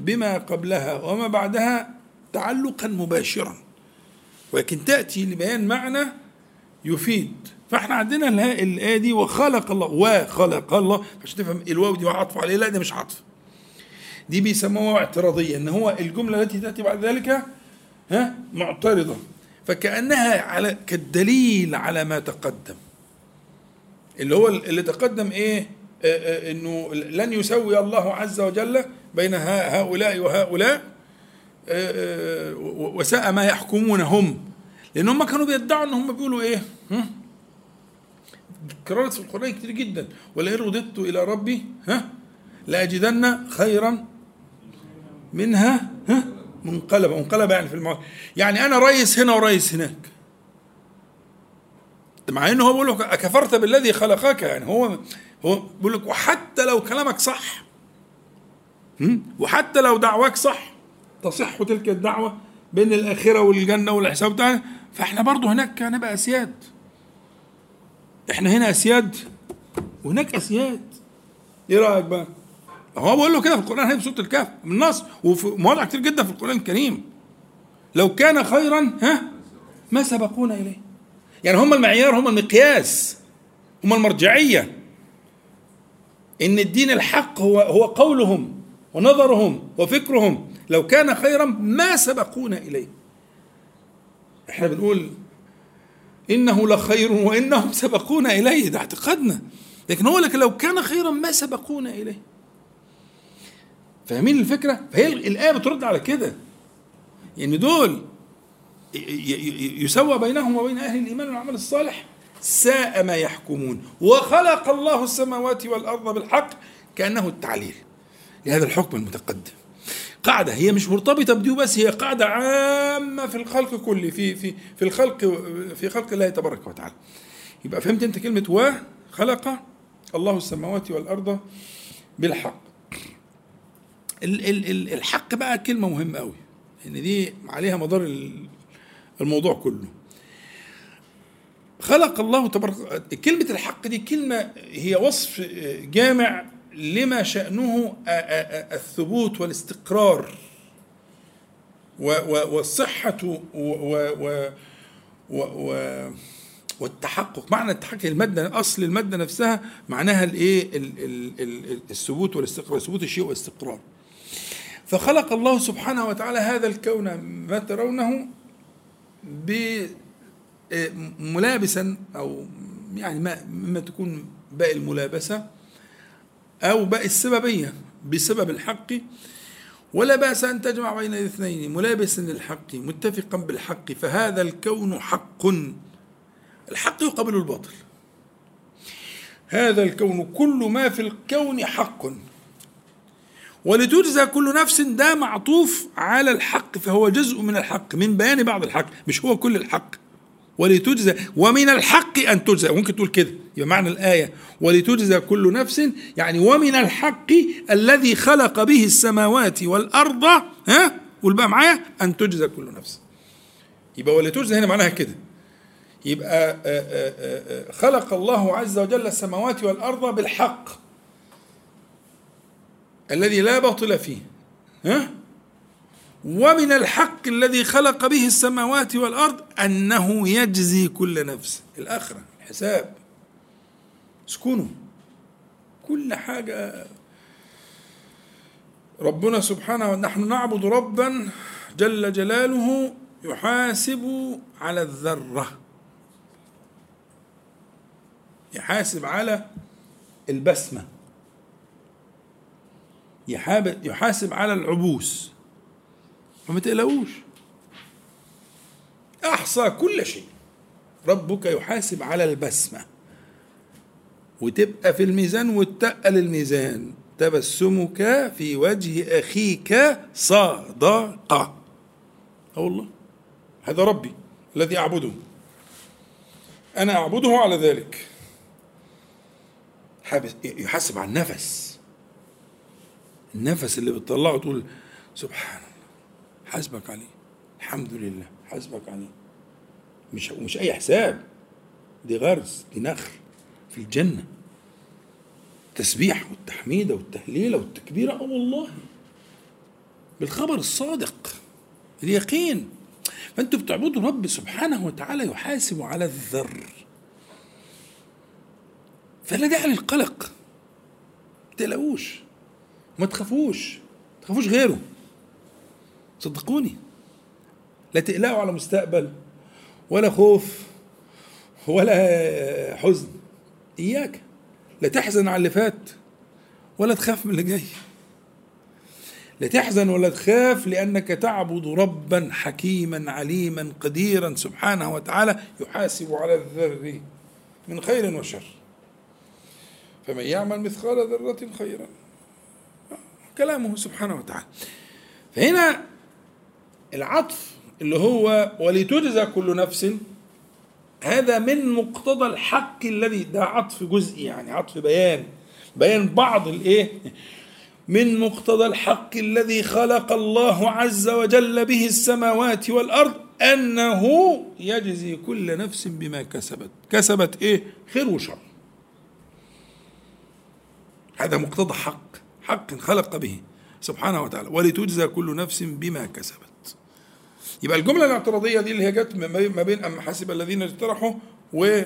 بما قبلها وما بعدها تعلقا مباشرا. ولكن تأتي لبيان معنى يفيد. فإحنا عندنا الآية دي وخلق الله وخلق الله. عشان تفهم الواو دي عطف عليه. لا ده مش عطف. دي بيسموها اعتراضية إن هو الجملة التي تأتي بعد ذلك ها معترضة. فكأنها على كالدليل على ما تقدم. اللي هو اللي تقدم إيه؟ إنه لن يسوي الله عز وجل بين هؤلاء وهؤلاء آه، آه، وساء ما يحكمون هم لأن هم كانوا بيدعوا إن هم بيقولوا إيه؟ كررت في القرآن كتير جدا. ولئن رددت إلى ربي ها؟ لاجدن خيرا منها ها؟ منقلب منقلب يعني في المعاد يعني أنا رئيس هنا ورئيس هناك. مع إنه هو بيقول لك أكفرت بالذي خلقك يعني هو هو بيقول لك وحتى لو كلامك صح وحتى لو دعواك صح تصح تلك الدعوة بين الآخرة والجنة والحساب بتاعنا فإحنا برضه هناك هنبقى أسياد. إحنا هنا أسياد وهناك أسياد. إيه رأيك بقى؟ هو بقول له كده في القرآن هنا في سورة الكهف من النص وفي مواضع كتير جدا في القرآن الكريم. لو كان خيرا ها؟ ما سبقونا إليه. يعني هم المعيار هم المقياس هم المرجعية. إن الدين الحق هو هو قولهم. ونظرهم وفكرهم لو كان خيرا ما سبقونا إليه. إحنا بنقول إنه لخير وإنهم سبقونا إليه ده اعتقادنا. لكن هو لك لو كان خيرا ما سبقونا إليه. فاهمين الفكرة؟ فهي الآية بترد على كده. يعني دول يسوى بينهم وبين أهل الإيمان والعمل الصالح ساء ما يحكمون. وخلق الله السماوات والأرض بالحق كأنه التعليل. لهذا الحكم المتقدم. قاعدة هي مش مرتبطة بدي بس هي قاعدة عامة في الخلق كله في في في الخلق في خلق الله تبارك وتعالى. يبقى فهمت أنت كلمة و؟ خلق الله السماوات والأرض بالحق. ال ال ال الحق بقى كلمة مهمة قوي ان دي عليها مدار الموضوع كله. خلق الله تبارك كلمة الحق دي كلمة هي وصف جامع لما شأنه الثبوت والاستقرار والصحة والتحقق. معنى التحقق المادة أصل المادة نفسها معناها الإيه؟ الثبوت والاستقرار ثبوت الشيء والاستقرار. فخلق الله سبحانه وتعالى هذا الكون ما ترونه ملابسا أو يعني ما مما تكون باقي الملابسة. أو باء السببية بسبب الحق. ولا بأس أن تجمع بين الاثنين ملابسا للحق متفقا بالحق فهذا الكون حق. الحق يقابل الباطل. هذا الكون كل ما في الكون حق. ولتجزى كل نفس ده معطوف على الحق فهو جزء من الحق من بيان بعض الحق مش هو كل الحق. ولتجزى ومن الحق أن تجزى. ممكن تقول كده يبقى معنى الآية. ولتجزى كل نفس يعني ومن الحق الذي خلق به السماوات والأرض ها؟ قول بقى معايا أن تجزى كل نفس. يبقى ولتجزى هنا معناها كده. يبقى آه، آه، آه، خلق الله عز وجل السماوات والأرض بالحق. الذي لا باطل فيه ها؟ ومن الحق الذي خلق به السماوات والأرض أنه يجزي كل نفس. الآخرة الحساب. اسكنوا. كل حاجة. ربنا سبحانه نحن نعبد ربا جل جلاله يحاسب على الذرة. يحاسب على البسمة. يحاسب على العبوس. فما تقلقوش. أحصى كل شيء. ربك يحاسب على البسمة. وتبقى في الميزان وتتقل الميزان تبسمك في وجه أخيك صدقة أه والله. هذا ربي الذي أعبده. أنا أعبده على ذلك. يحاسب على النفس. النفس اللي بتطلعه تقول سبحان حاسبك عليه الحمد لله حاسبك عليه مش مش أي حساب. دي غرس دي نخل في الجنة. التسبيح والتحميدة والتهليلة والتكبيرة آه والله. بالخبر الصادق اليقين. فأنتوا بتعبدوا رب سبحانه وتعالى يحاسب على الذر. فلا داعي للقلق. ما تقلقوش. وما تخافوش. ما تخافوش غيره. صدقوني. لا تقلقوا على مستقبل ولا خوف ولا حزن. إياك. لا تحزن على اللي فات ولا تخاف من اللي جاي. لا تحزن ولا تخاف لأنك تعبد ربا حكيما عليما قديرا سبحانه وتعالى يحاسب على الذر من خير وشر. فمن يعمل مثقال ذرة خيرا كلامه سبحانه وتعالى. فهنا العطف اللي هو ولتجزى كل نفس. هذا من مقتضى الحق الذي ده عطف جزئي يعني عطف بيان بيان بعض الايه؟ من مقتضى الحق الذي خلق الله عز وجل به السماوات والأرض أنه يجزي كل نفس بما كسبت. كسبت إيه؟ خير وشر. هذا مقتضى حق حق خلق به سبحانه وتعالى. ولتجزى كل نفس بما كسبت. يبقى الجملة الاعتراضية دي اللي هي جت ما بين اما حسب الذين اجترحوا و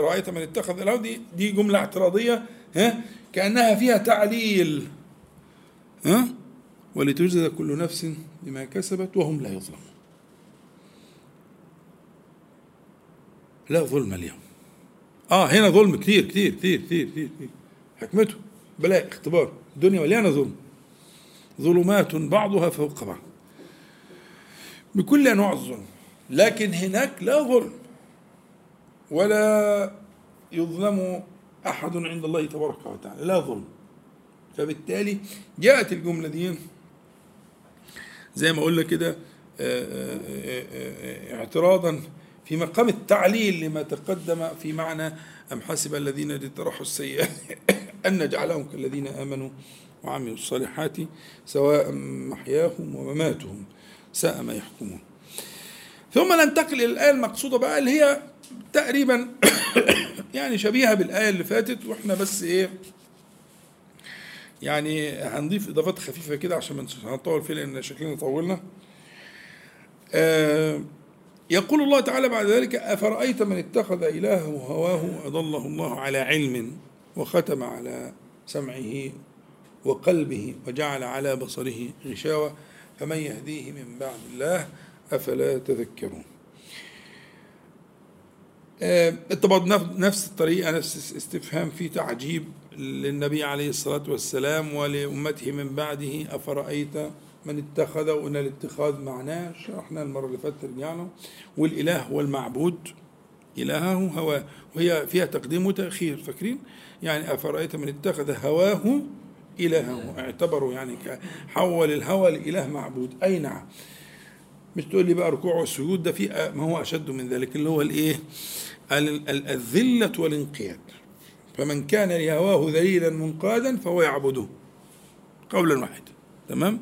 رأيت من اتخذ له دي دي جملة اعتراضية ها؟ كأنها فيها تعليل ها؟ ولتجزى كل نفس بما كسبت وهم لا يظلمون. لا ظلم اليوم. آه هنا ظلم كثير كثير كثير كثير, كثير. حكمته بلاء اختبار. الدنيا مليانة ظلم. ظلمات بعضها فوق بعض. بكل أنواع الظلم لكن هناك لا ظلم ولا يظلم أحد عند الله تبارك وتعالى لا ظلم. فبالتالي جاءت الجملة دي زي ما قلنا كده آه، آه، آه، اعتراضا في مقام التعليل لما تقدم في معنى أم حسب الذين اجترحوا السيئات أن نجعلهم كالذين آمنوا وعملوا الصالحات سواء محياهم ومماتهم. ساء ما يحكمون. ثم ننتقل إلى الآية المقصودة بقى اللي هي تقريبا يعني شبيهة بالآية اللي فاتت وإحنا بس إيه يعني هنضيف إضافات خفيفة كده عشان ما هنطول فيه لأن شكلنا طولنا. آه يقول الله تعالى بعد ذلك أفرأيت من اتخذ إلهه هواه أضله الله على علم وختم على سمعه وقلبه وجعل على بصره غشاوة؟ فمن يهديه من بعد الله أفلا تذكرون. آه، طبعا نفس الطريقة نفس استفهام في تعجيب للنبي عليه الصلاة والسلام ولأمته من بعده أفرأيت من اتخذ؟ وان الاتخاذ معناه شرحنا المرة اللي فاتت رجعنا. والإله هو المعبود إلهه هواه وهي فيها تقديم وتأخير فاكرين؟ يعني أفرأيت من اتخذ؟ هواه الهه اعتبروا يعني حول الهوى لإله معبود. أي نعم. مش تقول لي بقى ركوع والسجود ده في ما هو أشد من ذلك اللي هو الإيه؟ الذلة والانقياد. فمن كان لهواه ذليلا منقادا فهو يعبده قولا واحدا. تمام؟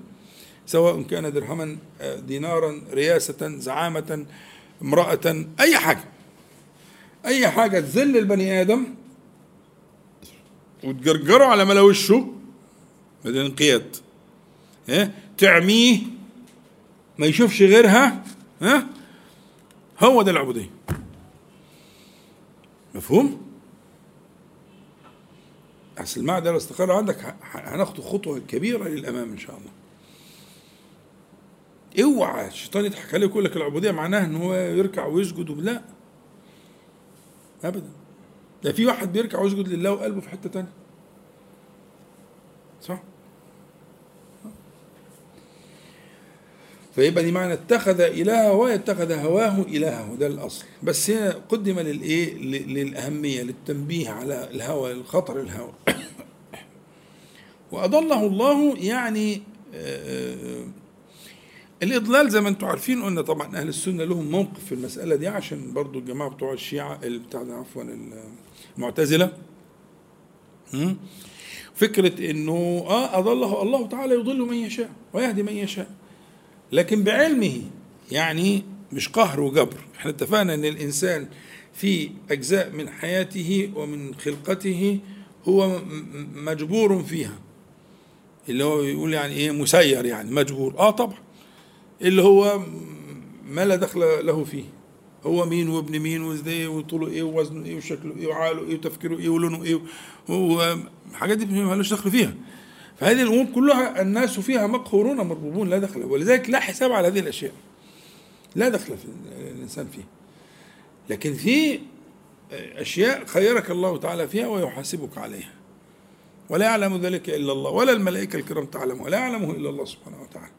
سواء كان درهما آه، دينارا رياسة زعامة امرأة أي حاجة. أي حاجة تذل البني آدم وتجرجره على ملا وشه هذا انقياد. تعميه ما يشوفش غيرها ها؟ هو ده العبوديه مفهوم؟ اصل المعنى لو استقر عندك هناخد خطوة كبيرة للأمام إن شاء الله. اوعى الشيطان يضحك عليك ويقول لك العبودية معناها إن هو يركع ويسجد لا. ابدا. ده في واحد بيركع ويسجد لله وقلبه في حتة تانية. صح؟ فيبقى دي معنى اتخذ إلهه واتخذ هواه إلهه ده الأصل. بس هنا قدم للإيه؟ للأهمية للتنبيه على الهوى الخطر الهوى. وأضله الله يعني آه، آه، الإضلال زي ما أنتم عارفين قلنا طبعا أهل السنة لهم موقف في المسألة دي عشان برضو الجماعة بتوع الشيعة بتاع عفوا المعتزلة. فكرة إنه آه أضله الله تعالى يضل من يشاء ويهدي من يشاء. لكن بعلمه يعني مش قهر وجبر. إحنا اتفقنا إن الإنسان في أجزاء من حياته ومن خلقته هو مجبور فيها. اللي هو يقول يعني إيه مسير يعني مجبور. آه طبعا. اللي هو ما لا دخل له فيه. هو مين وابن مين وإزاي وطوله إيه ووزنه إيه وشكله إيه وعاله إيه وتفكيره إيه ولونه إيه والحاجات دي ما لهاش دخل فيها. فهذه الأمور كلها الناس فيها مقهورون مربوبون لا دخل ولذلك لا حساب على هذه الأشياء. لا دخل في الإنسان فيه. لكن في أشياء خيرك الله تعالى فيها ويحاسبك عليها. ولا يعلم ذلك إلا الله ولا الملائكة الكرام تعلم ولا يعلمه إلا الله سبحانه وتعالى.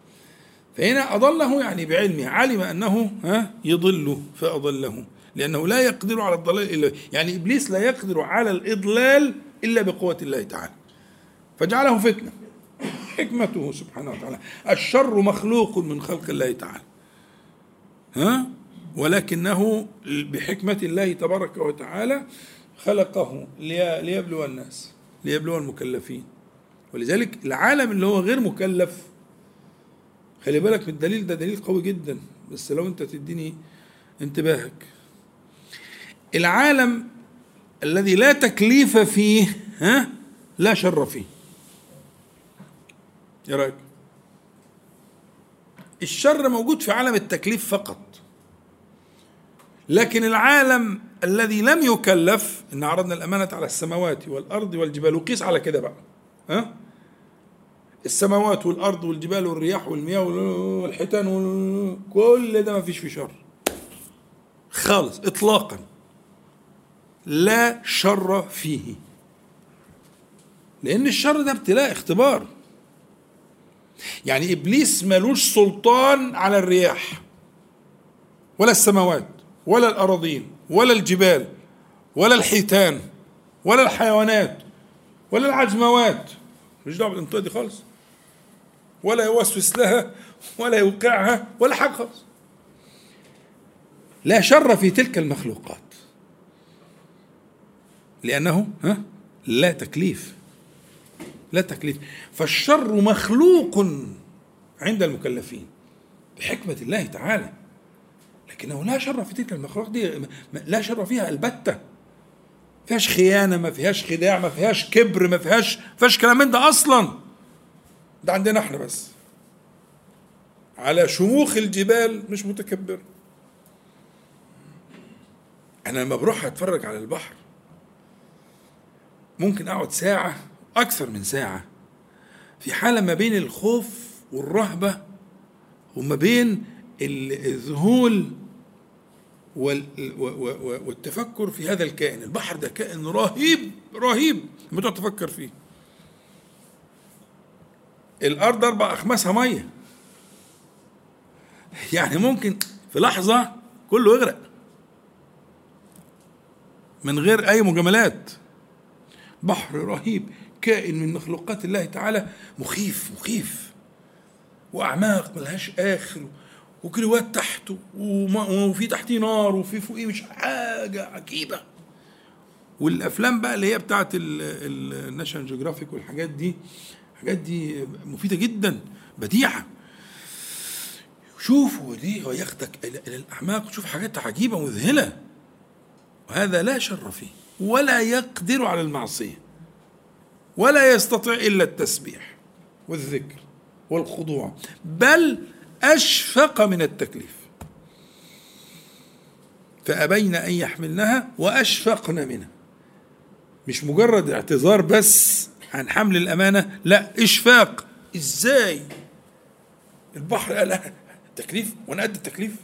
فهنا أضله يعني بعلمه علم أنه ها يضل فأضله. لأنه لا يقدر على الضلال إلا يعني إبليس لا يقدر على الإضلال إلا بقوة الله تعالى. فجعله فتنة. حكمته سبحانه وتعالى. الشر مخلوق من خلق الله تعالى. ها؟ ولكنه بحكمة الله تبارك وتعالى خلقه ليبلو الناس ليبلو المكلفين. ولذلك العالم اللي هو غير مكلف خلي بالك من الدليل ده دليل قوي جدا. بس لو انت تديني انتباهك. العالم الذي لا تكليف فيه ها؟ لا شر فيه. إيه رأيك؟ الشر موجود في عالم التكليف فقط. لكن العالم الذي لم يكلف إن عرضنا الأمانة على السماوات والأرض والجبال وقيس على كده بقى ها؟ السماوات والأرض والجبال والرياح والمياه والحيتان كل ده ما فيش فيه شر. خالص اطلاقا. لا شر فيه. لأن الشر ده ابتلاء اختبار. يعني إبليس ملوش سلطان على الرياح ولا السماوات ولا الأراضين ولا الجبال ولا الحيتان ولا الحيوانات ولا العجموات. مش دعوة بالانطقه دي خالص. ولا يوسوس لها ولا يوقعها ولا حاجة خالص. لا شر في تلك المخلوقات. لأنه ها؟ لا تكليف. لا تكليف. فالشر مخلوق عند المكلفين بحكمة الله تعالى. لكنه لا شر في تلك المخلوقات دي لا شر فيها البتة. فيهاش خيانة ما فيهاش خداع ما فيهاش كبر ما فيهاش فيهاش كلام من ده أصلا. ده عندنا إحنا بس. على شموخ الجبال مش متكبر. أنا لما بروح أتفرج على البحر ممكن أقعد ساعة أكثر من ساعة. في حالة ما بين الخوف والرهبة وما بين الذهول والتفكر في هذا الكائن. البحر ده كائن رهيب رهيب. لما تقعد تفكر فيه. الأرض أربع أخماسها مية. يعني ممكن في لحظة كله يغرق. من غير أي مجاملات. بحر رهيب. كائن من مخلوقات الله تعالى مخيف مخيف. وأعماق ملهاش آخر. وكيلوات تحته. وفي تحتيه نار وفي فوقيه مش حاجة عجيبة. والأفلام بقى اللي هي بتاعت الناشونال جيوغرافيك والحاجات دي الحاجات دي مفيدة جدا بديعة. شوفوا دي وياخدك إلى الأعماق وتشوف حاجات عجيبة مذهلة. وهذا لا شر فيه ولا يقدر على المعصية. ولا يستطيع إلا التسبيح والذكر والخضوع بل أشفق من التكليف. فأبين أن يحملنها وأشفقن منها. مش مجرد اعتذار بس عن حمل الأمانة لا إشفاق. إزاي؟ البحر قال تكليف وأنا قد التكليف.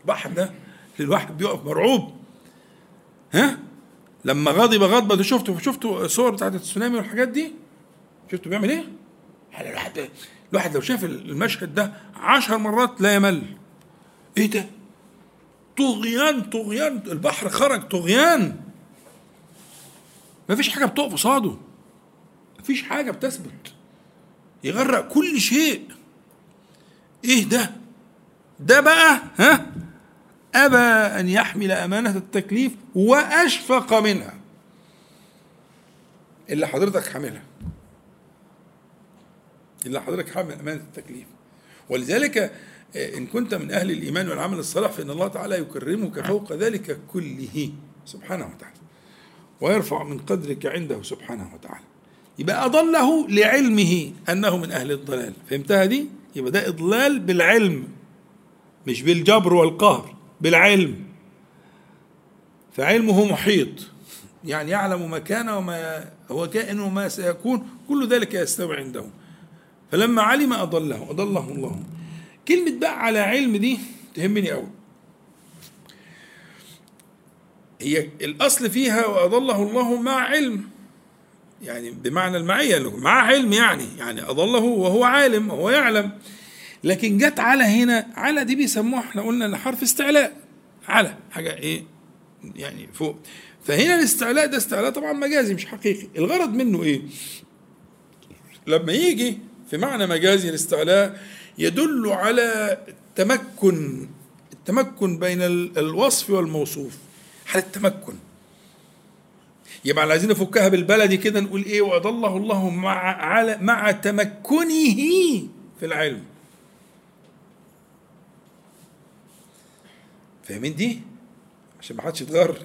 البحر ده الواحد بيقف مرعوب. ها؟ لما غضب غضبة شفتوا شفتوا الصور بتاعت التسونامي والحاجات دي؟ شفتوا بيعمل إيه؟ الواحد الواحد لو شاف المشهد ده عشر مرات لا يمل. إيه ده؟ طغيان طغيان البحر خرج طغيان. ما فيش حاجة بتقف قصاده. ما فيش حاجة بتثبت. يغرق كل شيء. إيه ده؟ ده بقى ها؟ أبى أن يحمل أمانة التكليف وأشفق منها. اللي حضرتك حاملها. اللي حضرتك حامل أمانة التكليف. ولذلك آه، إن كنت من أهل الإيمان والعمل الصالح فإن الله تعالى يكرمك فوق ذلك كله. سبحانه وتعالى. ويرفع من قدرك عنده سبحانه وتعالى. يبقى أضله لعلمه أنه من أهل الضلال. فهمتها دي؟ يبقى ده إضلال بالعلم مش بالجبر والقهر. بالعلم فعلمه محيط يعني يعلم ما كان وما هو كائن وما سيكون كل ذلك يستوي عنده فلما علم أضله أضله الله. كلمة بقى على علم دي تهمني أوي. هي الأصل فيها وأضله الله مع علم يعني بمعنى المعية مع علم يعني يعني أضله وهو عالم وهو يعلم. لكن جت على هنا على دي بيسموها إحنا قلنا إن حرف استعلاء. على حاجة إيه؟ يعني فوق. فهنا الاستعلاء ده استعلاء طبعا مجازي مش حقيقي. الغرض منه إيه؟ لما يجي في معنى مجازي الاستعلاء يدل على التمكن التمكن بين الوصف والموصوف. حالة التمكن. يبقى عايزين نفكها بالبلدي كده نقول إيه؟ وأضله الله مع على مع تمكنه في العلم. فاهمين دي؟ عشان ما حدش يتغر.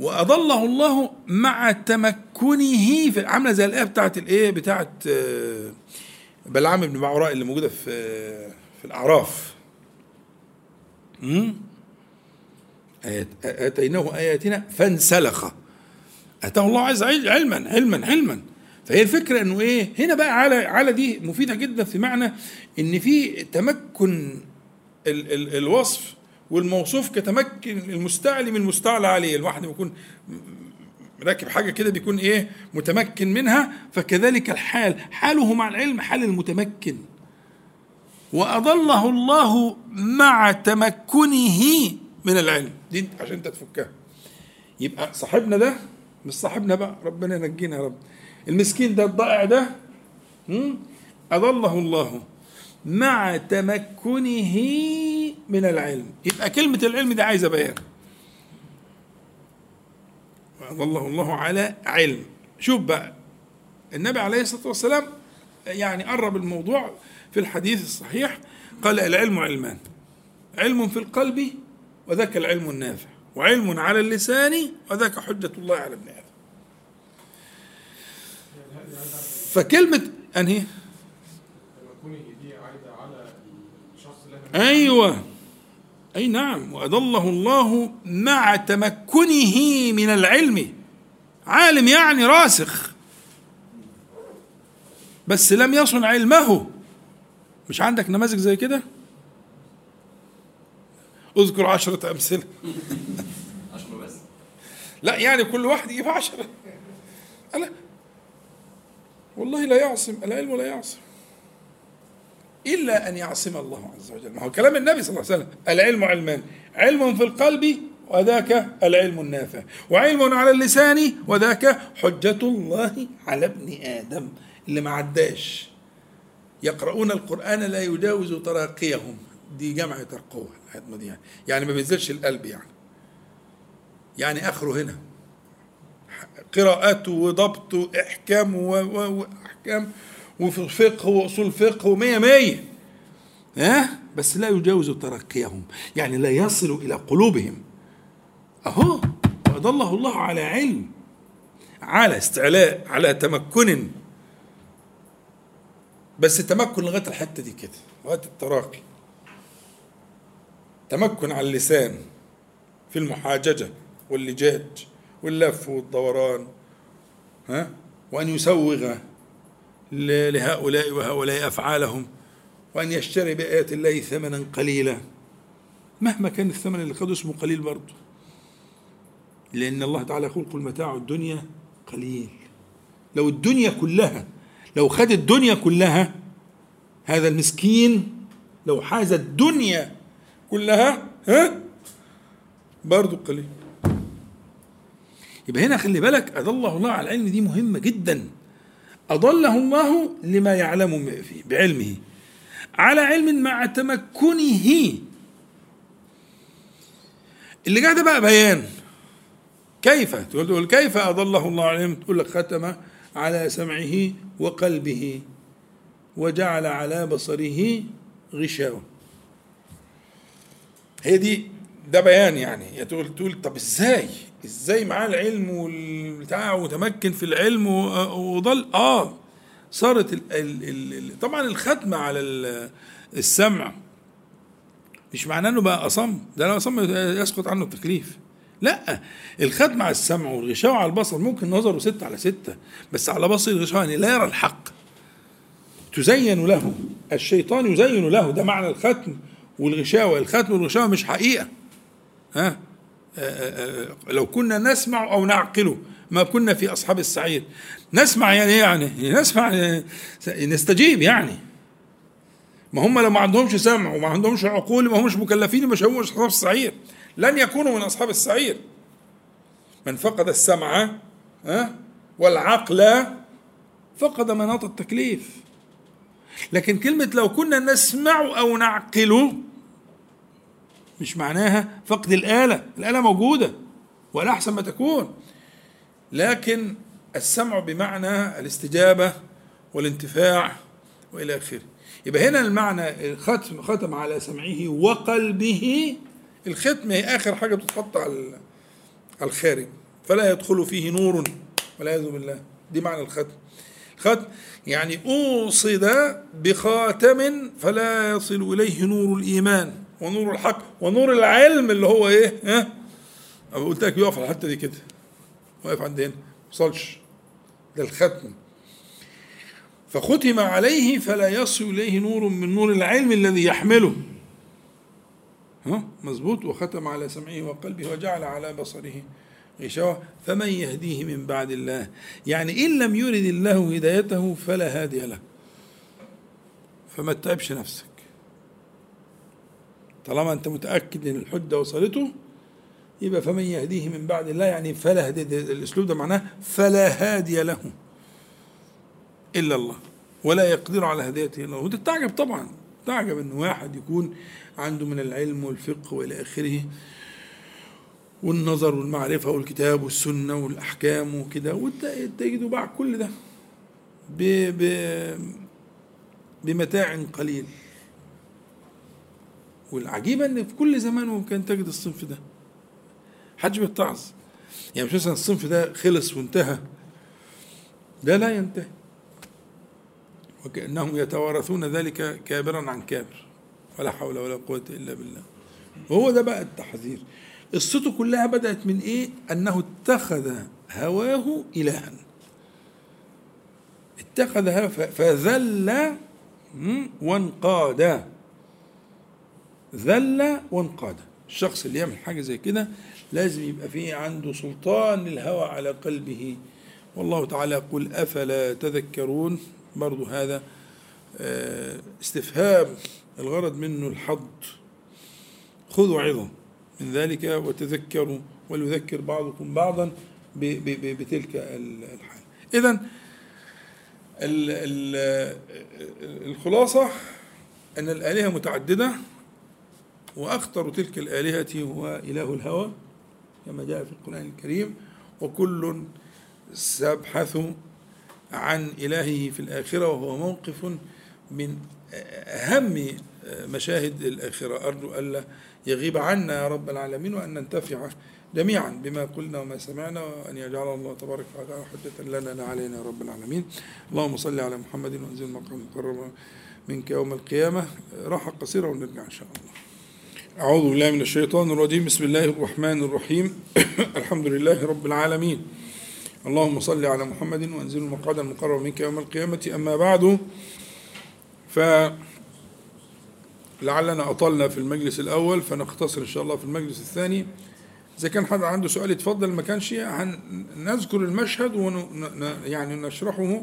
وأضله الله مع تمكنه في عاملة زي الآية بتاعت الايه بتاعت آه، بلعام بن بعوراء اللي موجودة في في الأعراف. آتيناه آياتنا فانسلخ. آتاه الله عز وجل علما علما علما. فهي الفكرة إنه إيه؟ هنا بقى على على دي مفيدة جدا في معنى إن في تمكن ال ال الوصف والموصوف كتمكن المستعلي من المستعلى عليه. الواحد بيكون راكب حاجة كده بيكون إيه؟ متمكن منها. فكذلك الحال. حاله مع العلم حال المتمكن. وأضله الله مع تمكنه من العلم. دي عشان انت تفكها. يبقى صاحبنا ده مش صاحبنا بقى. ربنا ينجينا يا رب. المسكين ده الضائع ده أضله الله. مع تمكنه من العلم. يبقى كلمة العلم دي عايزة بيان. والله الله على علم. شوف بقى النبي عليه الصلاة والسلام يعني قرب الموضوع في الحديث الصحيح قال العلم علمان. علم في القلب وذاك العلم النافع. وعلم على اللسان وذاك حجة الله على ابن آدم. فكلمة أنهي؟ أيوة. أي نعم. وأضله الله مع تمكنه من العلم. عالم يعني راسخ. بس لم يصن علمه. مش عندك نماذج زي كده؟ اذكر عشرة أمثلة. عشرة بس. لا يعني كل واحد يجيب عشرة. ألا والله لا يعصم. العلم لا يعصم. إلا أن يعصم الله عز وجل. ما هو كلام النبي صلى الله عليه وسلم العلم علمان. علم في القلب وذاك العلم النافع. وعلم على اللسان وذاك حجة الله على ابن آدم. اللي ما عداش. يقرؤون القرآن لا يجاوز تراقيهم. دي جمع الحتمة دي يعني. يعني ما بينزلش القلب يعني. يعني آخره هنا. قراءته وضبط وإحكام وأحكام وفي فقه وأصول فقه ومية مية. ها؟ بس لا يجاوز ترقيهم. يعني لا يصل إلى قلوبهم. أهو وأضله الله على علم على استعلاء على تمكن. بس التمكن لغاية الحتة دي كده لغاية التراقي. تمكن على اللسان في المحاججة واللجاج واللف والدوران. ها؟ وأن يسوغ لهؤلاء وهؤلاء أفعالهم وأن يشتري بآيات الله ثمنا قليلا. مهما كان الثمن اللي خده اسمه قليل برضه. لأن الله تعالى يقول قل متاع الدنيا قليل. لو الدنيا كلها لو خد الدنيا كلها هذا المسكين لو حاز الدنيا كلها ها برضه قليل. يبقى هنا خلي بالك أضله الله على العلم دي مهمة جدا. أضله الله لما يعلم فيه بعلمه. على علم مع تمكنه. اللي جاء ده بقى بيان. كيف؟ تقول كيف أضله الله العلم تقول لك ختم على سمعه وقلبه وجعل على بصره غشاوة هي دي ده بيان يعني. تقول تقول طب إزاي؟ إزاي معاه العلم والبتاع وتمكن في العلم وضل؟ آه. صارت ال ال ال طبعا الختمة على السمع مش معناه إنه بقى أصم. ده لو أصم يسقط عنه التكليف. لا. الختم على السمع والغشاوة على البصر ممكن نظره ستة على ستة بس على بصر الغشاوة يعني لا يرى الحق. تزين له. الشيطان يزين له. ده معنى الختم والغشاوة. الختم والغشاوة مش حقيقة. ها؟ لو كنا نسمع أو نعقل ما كنا في أصحاب السعير. نسمع يعني يعني نسمع نستجيب يعني. ما هم لو ما عندهمش سمع وما عندهمش عقول ما همش مكلفين مش هيبقوا أصحاب السعير. لن يكونوا من أصحاب السعير. من فقد السمع ها والعقل فقد مناط التكليف. لكن كلمة لو كنا نسمع أو نعقل مش معناها فقد الآلة. الآلة موجودة ولا أحسن ما تكون. لكن السمع بمعنى الاستجابة والانتفاع وإلى آخره. يبقى هنا المعنى ختم ختم على سمعه وقلبه. الختم هي آخر حاجة بتتحط على الخارج. فلا يدخل فيه نور والعياذ بالله. دي معنى الختم. ختم يعني أوصد بخاتم فلا يصل إليه نور الإيمان. ونور الحق ونور العلم اللي هو إيه ها؟ أنا قلت لك يقف على الحتة دي كده واقف عند هنا وصلش ده الختم فختم عليه فلا يصل إليه نور من نور العلم الذي يحمله. ها؟ مظبوط. وختم على سمعه وقلبه وجعل على بصره غشاوة. فمن يهديه من بعد الله؟ يعني إن لم يرد الله هدايته فلا هادي له. فما تتعبش نفسك. طالما أنت متأكد أن الحجة وصلته يبقى فمن يهديه من بعد الله يعني فلا هدي الأسلوب ده معناه فلا هادي له إلا الله ولا يقدر على هدايته إلا الله. وده تعجب طبعا تعجب أن واحد يكون عنده من العلم والفقه وإلى آخره والنظر والمعرفة والكتاب والسنة والأحكام وكده وتجدوا بعد كل ده بمتاع قليل. والعجيبة إن في كل زمان ممكن تجد الصنف ده. حج بيتعظ يعني مش مثلا الصنف ده خلص وانتهى. ده لا ينتهي. وكأنهم يتوارثون ذلك كابرا عن كابر. ولا حول ولا قوة إلا بالله. وهو ده بقى التحذير. قصته كلها بدأت من إيه؟ أنه اتخذ هواه إلها. اتخذ هواه فذل وانقاد. ذل وانقاد. الشخص اللي يعمل حاجة زي كده لازم يبقى فيه عنده سلطان للهوى على قلبه. والله تعالى يقول أفلا تذكرون؟ برضو هذا استفهام. الغرض منه الحض خذوا عظة من ذلك وتذكروا وليذكر بعضكم بعضا بتلك الحال. إذا الخلاصة أن الآلهة متعددة. وأخطر تلك الآلهة هو إله الهوى كما جاء في القرآن الكريم وكل سيبحث عن إلهه في الآخرة وهو موقف من أهم مشاهد الآخرة. أرجو ألا يغيب عنا يا رب العالمين وأن ننتفع جميعا بما قلنا وما سمعنا وأن يجعل الله تبارك وتعالى حجة لنا لا علينا يا رب العالمين. اللهم صل على محمد وأنزل المقام المكرم منك يوم القيامة. راحة قصيرة ونرجع إن شاء الله. أعوذ بالله من الشيطان الرجيم. بسم الله الرحمن الرحيم. الحمد لله رب العالمين. اللهم صل على محمد وانزل المقعد المقرب منك يوم القيامة. أما بعد ف لعلنا أطلنا في المجلس الأول فنختصر إن شاء الله في المجلس الثاني. إذا كان حد عنده سؤال يتفضل ما كانش نذكر المشهد ون يعني نشرحه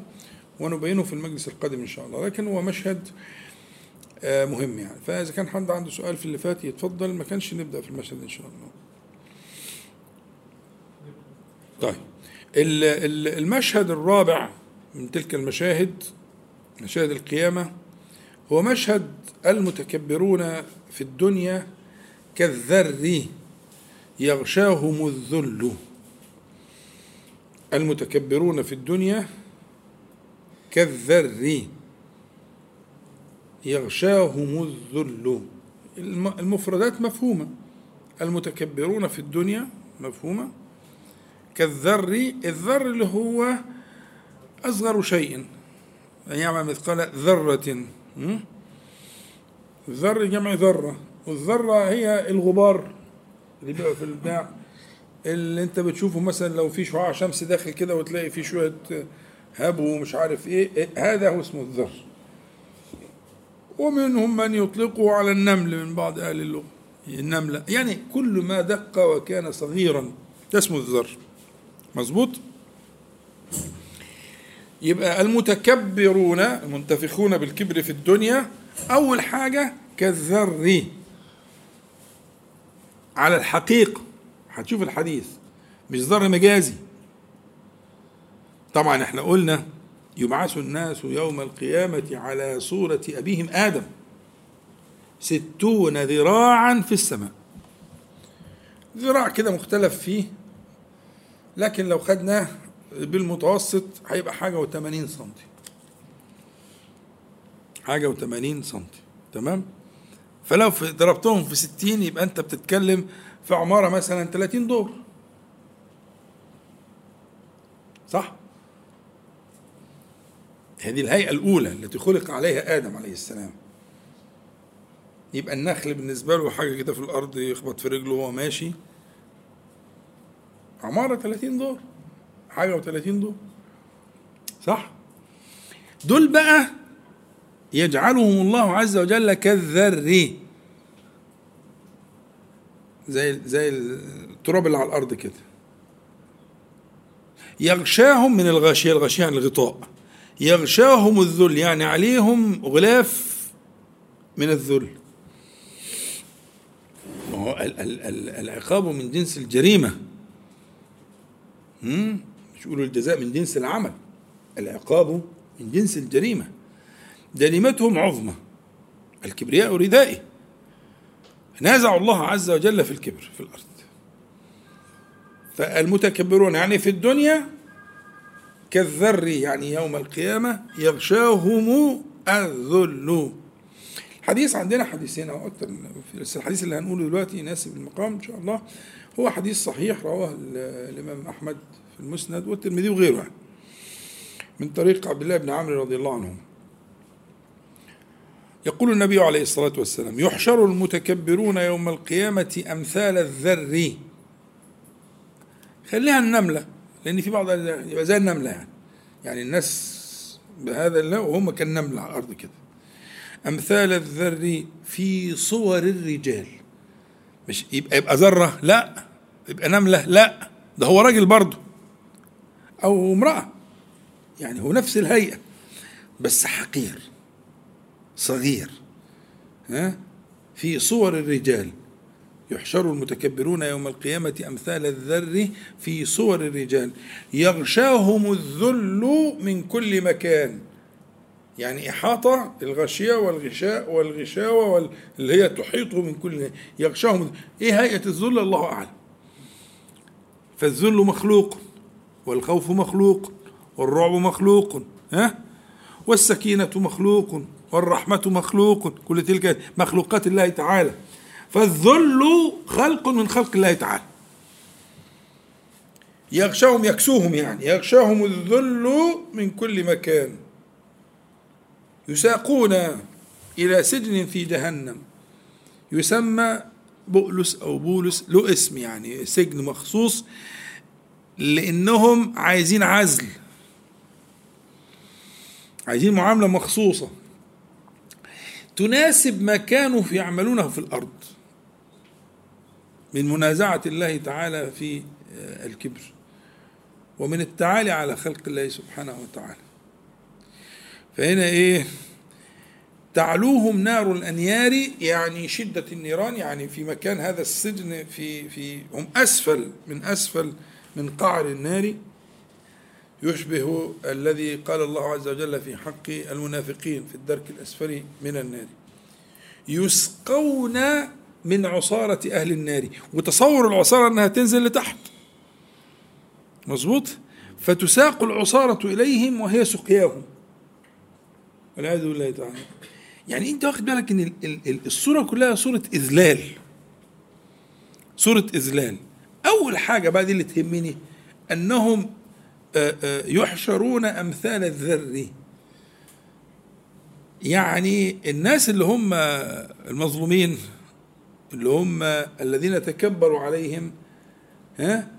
ونبينه في المجلس القادم إن شاء الله. لكن هو مشهد مهم يعني. فإذا كان حد عنده سؤال في اللي فات يتفضل. ما كانش نبدأ في المشهد إن شاء الله. طيب. المشهد الرابع من تلك المشاهد مشاهد القيامة هو مشهد المتكبرون في الدنيا كالذر يغشاهم الذل. المتكبرون في الدنيا كالذر. يغشاهم الذل. المفردات مفهومة. المتكبرون في الدنيا مفهومة. كالذر الذر اللي هو أصغر شيء. يعمل مثقال ذرة. الذر جمع ذرة. والذرة هي الغبار اللي بيبقى في البتاع اللي انت بتشوفه مثلا لو في شعاع شمس داخل كده وتلاقي فيه شوية هبو ومش عارف إيه هذا هو اسمه الذر. ومنهم من يطلقه على النمل من بعض أهل اللغة. النملة. يعني كل ما دق وكان صغيرا. ده اسمه الذر. مظبوط؟ يبقى المتكبرون المنتفخون بالكبر في الدنيا أول حاجة كالذر. على الحقيقة. هتشوف الحديث. مش ذر مجازي. طبعا إحنا قلنا يبعث الناس يوم القيامة على صورة أبيهم آدم ستون ذراعا في السماء. ذراع كده مختلف فيه لكن لو خدناه بالمتوسط هيبقى حاجة وثمانين سنتي. حاجة وثمانين سنتي تمام؟ فلو ضربتهم في ستين يبقى أنت بتتكلم في عمارة مثلا 30 دور. صح؟ هذه الهيئة الأولى التي خلق عليها آدم عليه السلام. يبقى النخل بالنسبة له حاجة كده في الأرض يخبط في رجله وهو ماشي. عمارة 30 دور حاجة و30 دور. صح؟ دول بقى يجعلهم الله عز وجل كالذر. زي زي التراب اللي على الأرض كده. يغشاهم من الغاشيه الغاشيه عن الغطاء. يغشاهم الذل يعني عليهم غلاف من الذل. العقاب من جنس الجريمة. مش يقولوا الجزاء من جنس العمل. العقاب من جنس الجريمة. جريمتهم عظمى. الكبرياء ردائي. نازعوا الله عز وجل في الكبر في الأرض. فالمتكبرون يعني في الدنيا كالذر يعني يوم القيامة يغشاهم الذل. الحديث عندنا حديثين أو أكثر بس الحديث اللي هنقوله دلوقتي يناسب المقام إن شاء الله. هو حديث صحيح رواه الإمام أحمد في المسند والترمذي وغيره. من طريق عبد الله بن عمرو رضي الله عنهم يقول النبي عليه الصلاة والسلام يحشر المتكبرون يوم القيامة أمثال الذر. خليها النملة. لأن في بعض يبقى زي النملة يعني. يعني الناس بهذا الله وهم كالنملة على الأرض كده. أمثال الذر في صور الرجال. مش يبقى يبقى ذرة لا. يبقى نملة لا. ده هو راجل برضه. أو امرأة. يعني هو نفس الهيئة. بس حقير. صغير. ها؟ في صور الرجال. يحشر المتكبرون يوم القيامة أمثال الذر في صور الرجال. يغشاهم الذل من كل مكان. يعني إحاطة الغشية والغشاء والغشاوة وال... اللي هي تحيطه من كل يغشاهم إيه هيئة الذل؟ الله أعلم. فالذل مخلوق والخوف مخلوق والرعب مخلوق ها؟ والسكينة مخلوق والرحمة مخلوق. كل تلك مخلوقات الله تعالى. فالذل خلق من خلق الله تعالى. يغشاهم يكسوهم يعني. يغشاهم الذل من كل مكان. يساقون إلى سجن في جهنم. يسمى بؤلس أو بولس له اسم يعني سجن مخصوص لأنهم عايزين عزل. عايزين معاملة مخصوصة. تناسب ما كانوا يعملونه في الأرض. من منازعة الله تعالى في الكبر ومن التعالي على خلق الله سبحانه وتعالى. فهنا إيه؟ تعلوهم نار الأنيار يعني شدة النيران يعني في مكان هذا السجن في في هم أسفل من أسفل من قعر النار. يشبه الذي قال الله عز وجل في حق المنافقين في الدرك الأسفل من النار. يسقون من عصارة أهل النار وتصور العصارة أنها تنزل لتحت. مظبوط؟ فتساق العصارة إليهم وهي سقياهم. والعياذ بالله تعالى. يعني أنت واخد بالك أن الصورة كلها صورة إذلال. صورة إذلال. أول حاجة بقى دي اللي تهمني أنهم يحشرون أمثال الذر. يعني الناس اللي هم المظلومين اللي هم الذين تكبروا عليهم ها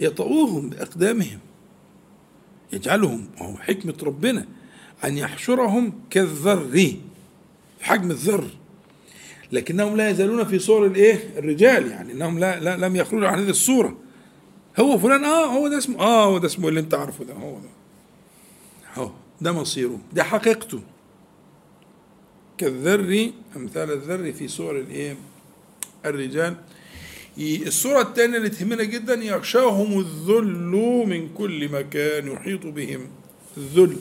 يطؤوهم بأقدامهم يجعلهم وهو حكمة ربنا أن يحشرهم كالذر في حجم الذر. لكنهم لا يزالون في صور الإيه؟ الرجال يعني إنهم لا, لا لم يخرجوا عن هذه الصورة. هو فلان آه هو ده اسمه آه هو ده اسمه اللي أنت عارفه ده هو ده. هو ده مصيره ده حقيقته. كالذر أمثال الذر في صور الإيه؟ الرجال. الصورة الثانية اللي تهمنا جدا يغشاهم الذل من كل مكان يحيط بهم. الذل.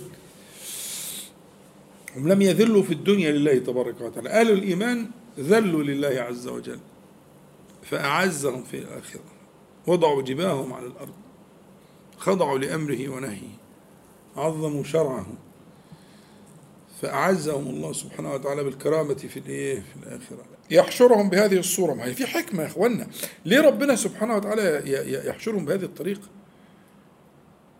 هم لم يذلوا في الدنيا لله تبارك وتعالى. أهل الإيمان ذلوا لله عز وجل فأعزهم في الآخرة. وضعوا جباههم على الأرض. خضعوا لأمره ونهيه. عظموا شرعه. فأعزهم الله سبحانه وتعالى بالكرامة في الإيه؟ في الآخرة. يحشرهم بهذه الصورة. ما هي في حكمة يا إخوانا ليه ربنا سبحانه وتعالى يحشرهم بهذه الطريقة؟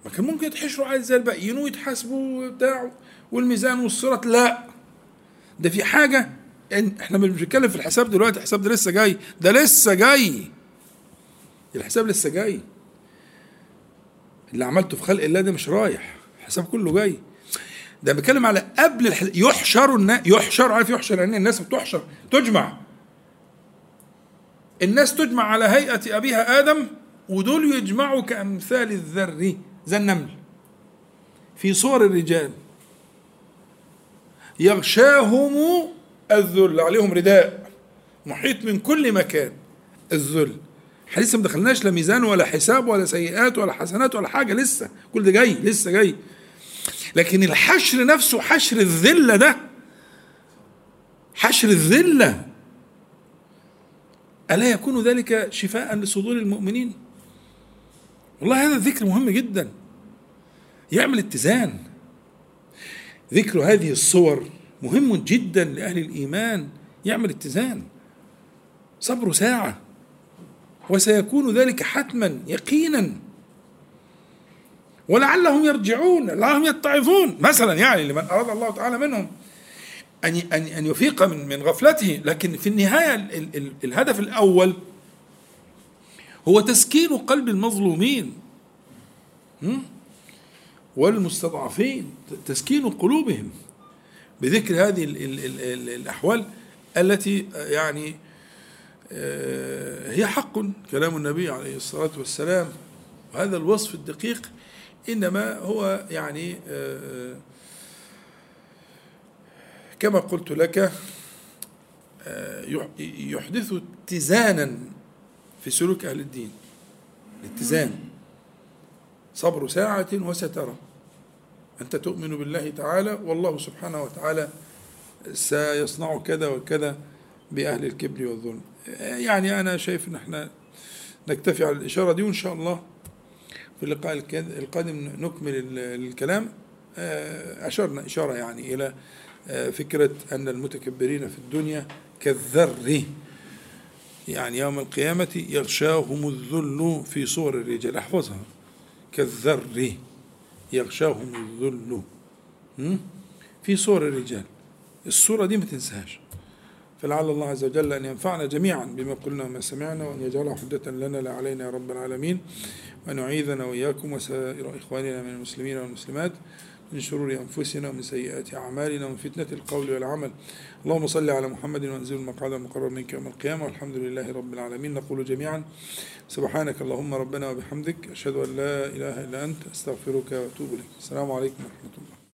ما كان ممكن يتحشروا عادي زي الباقيين ويتحاسبوا بتاع والميزان والصراط لا. ده في حاجة إحنا مش بنتكلم في الحساب دلوقتي. الحساب ده لسه جاي. ده لسه جاي. الحساب لسه جاي. اللي عملته في خلق الله ده مش رايح. الحساب كله جاي. ده بتكلم على قبل الحساب يحشر الناس يحشر عارف يحشر؟ يعني الناس بتحشر تجمع. الناس تجمع على هيئة أبيها آدم ودول يجمعوا كأمثال الذر زي النمل. في صور الرجال. يغشاهم الذل عليهم رداء. محيط من كل مكان الذل. لسه ما دخلناش لا ميزان ولا حساب ولا سيئات ولا حسنات ولا حاجة لسه. كل ده جاي لسه جاي. لكن الحشر نفسه حشر الذلة ده حشر الذلة. ألا يكون ذلك شفاء لصدور المؤمنين؟ والله هذا الذكر مهم جدا. يعمل اتزان. ذكر هذه الصور مهم جدا لأهل الإيمان. يعمل اتزان. صبر ساعة. وسيكون ذلك حتما يقينا. ولعلهم يرجعون لعلهم يتعظون. مثلا يعني لمن أراد الله تعالى منهم أن أن يفيق من من غفلته. لكن في النهاية ال ال الهدف الأول هو تسكين قلب المظلومين. والمستضعفين تسكين قلوبهم بذكر هذه ال ال ال الأحوال التي يعني هي حق. كلام النبي عليه الصلاة والسلام وهذا الوصف الدقيق إنما هو يعني كما قلت لك يحدث اتزانا في سلوك أهل الدين. الاتزان. صبر ساعة وسترى. أنت تؤمن بالله تعالى والله سبحانه وتعالى سيصنع كذا وكذا بأهل الكبر والظلم. يعني أنا شايف أن إحنا نكتفي على الإشارة دي وإن شاء الله في اللقاء القادم نكمل الكلام. أشرنا إشارة يعني إلى آه، فكرة أن المتكبرين في الدنيا كالذر. يعني يوم القيامة يغشاهم الذل في صور الرجال. أحفظها. كالذر. يغشاهم الذل? في صور الرجال. الصورة دي ما تنساهاش. فلعل الله عز وجل أن ينفعنا جميعا بما قلنا وما سمعنا وأن يجعله حجة لنا لا علينا يا رب العالمين. وأن يعيذنا وإياكم وسائر إخواننا من المسلمين والمسلمات من شرور أنفسنا ومن سيئات أعمالنا ومن فتنة القول والعمل. اللهم صل على محمد وأنزل المقعد المقرب منك يوم القيامة. والحمد لله رب العالمين. نقول جميعا سبحانك اللهم ربنا وبحمدك. أشهد أن لا إله إلا أنت. أستغفرك وأتوب إليك. السلام عليكم ورحمة الله.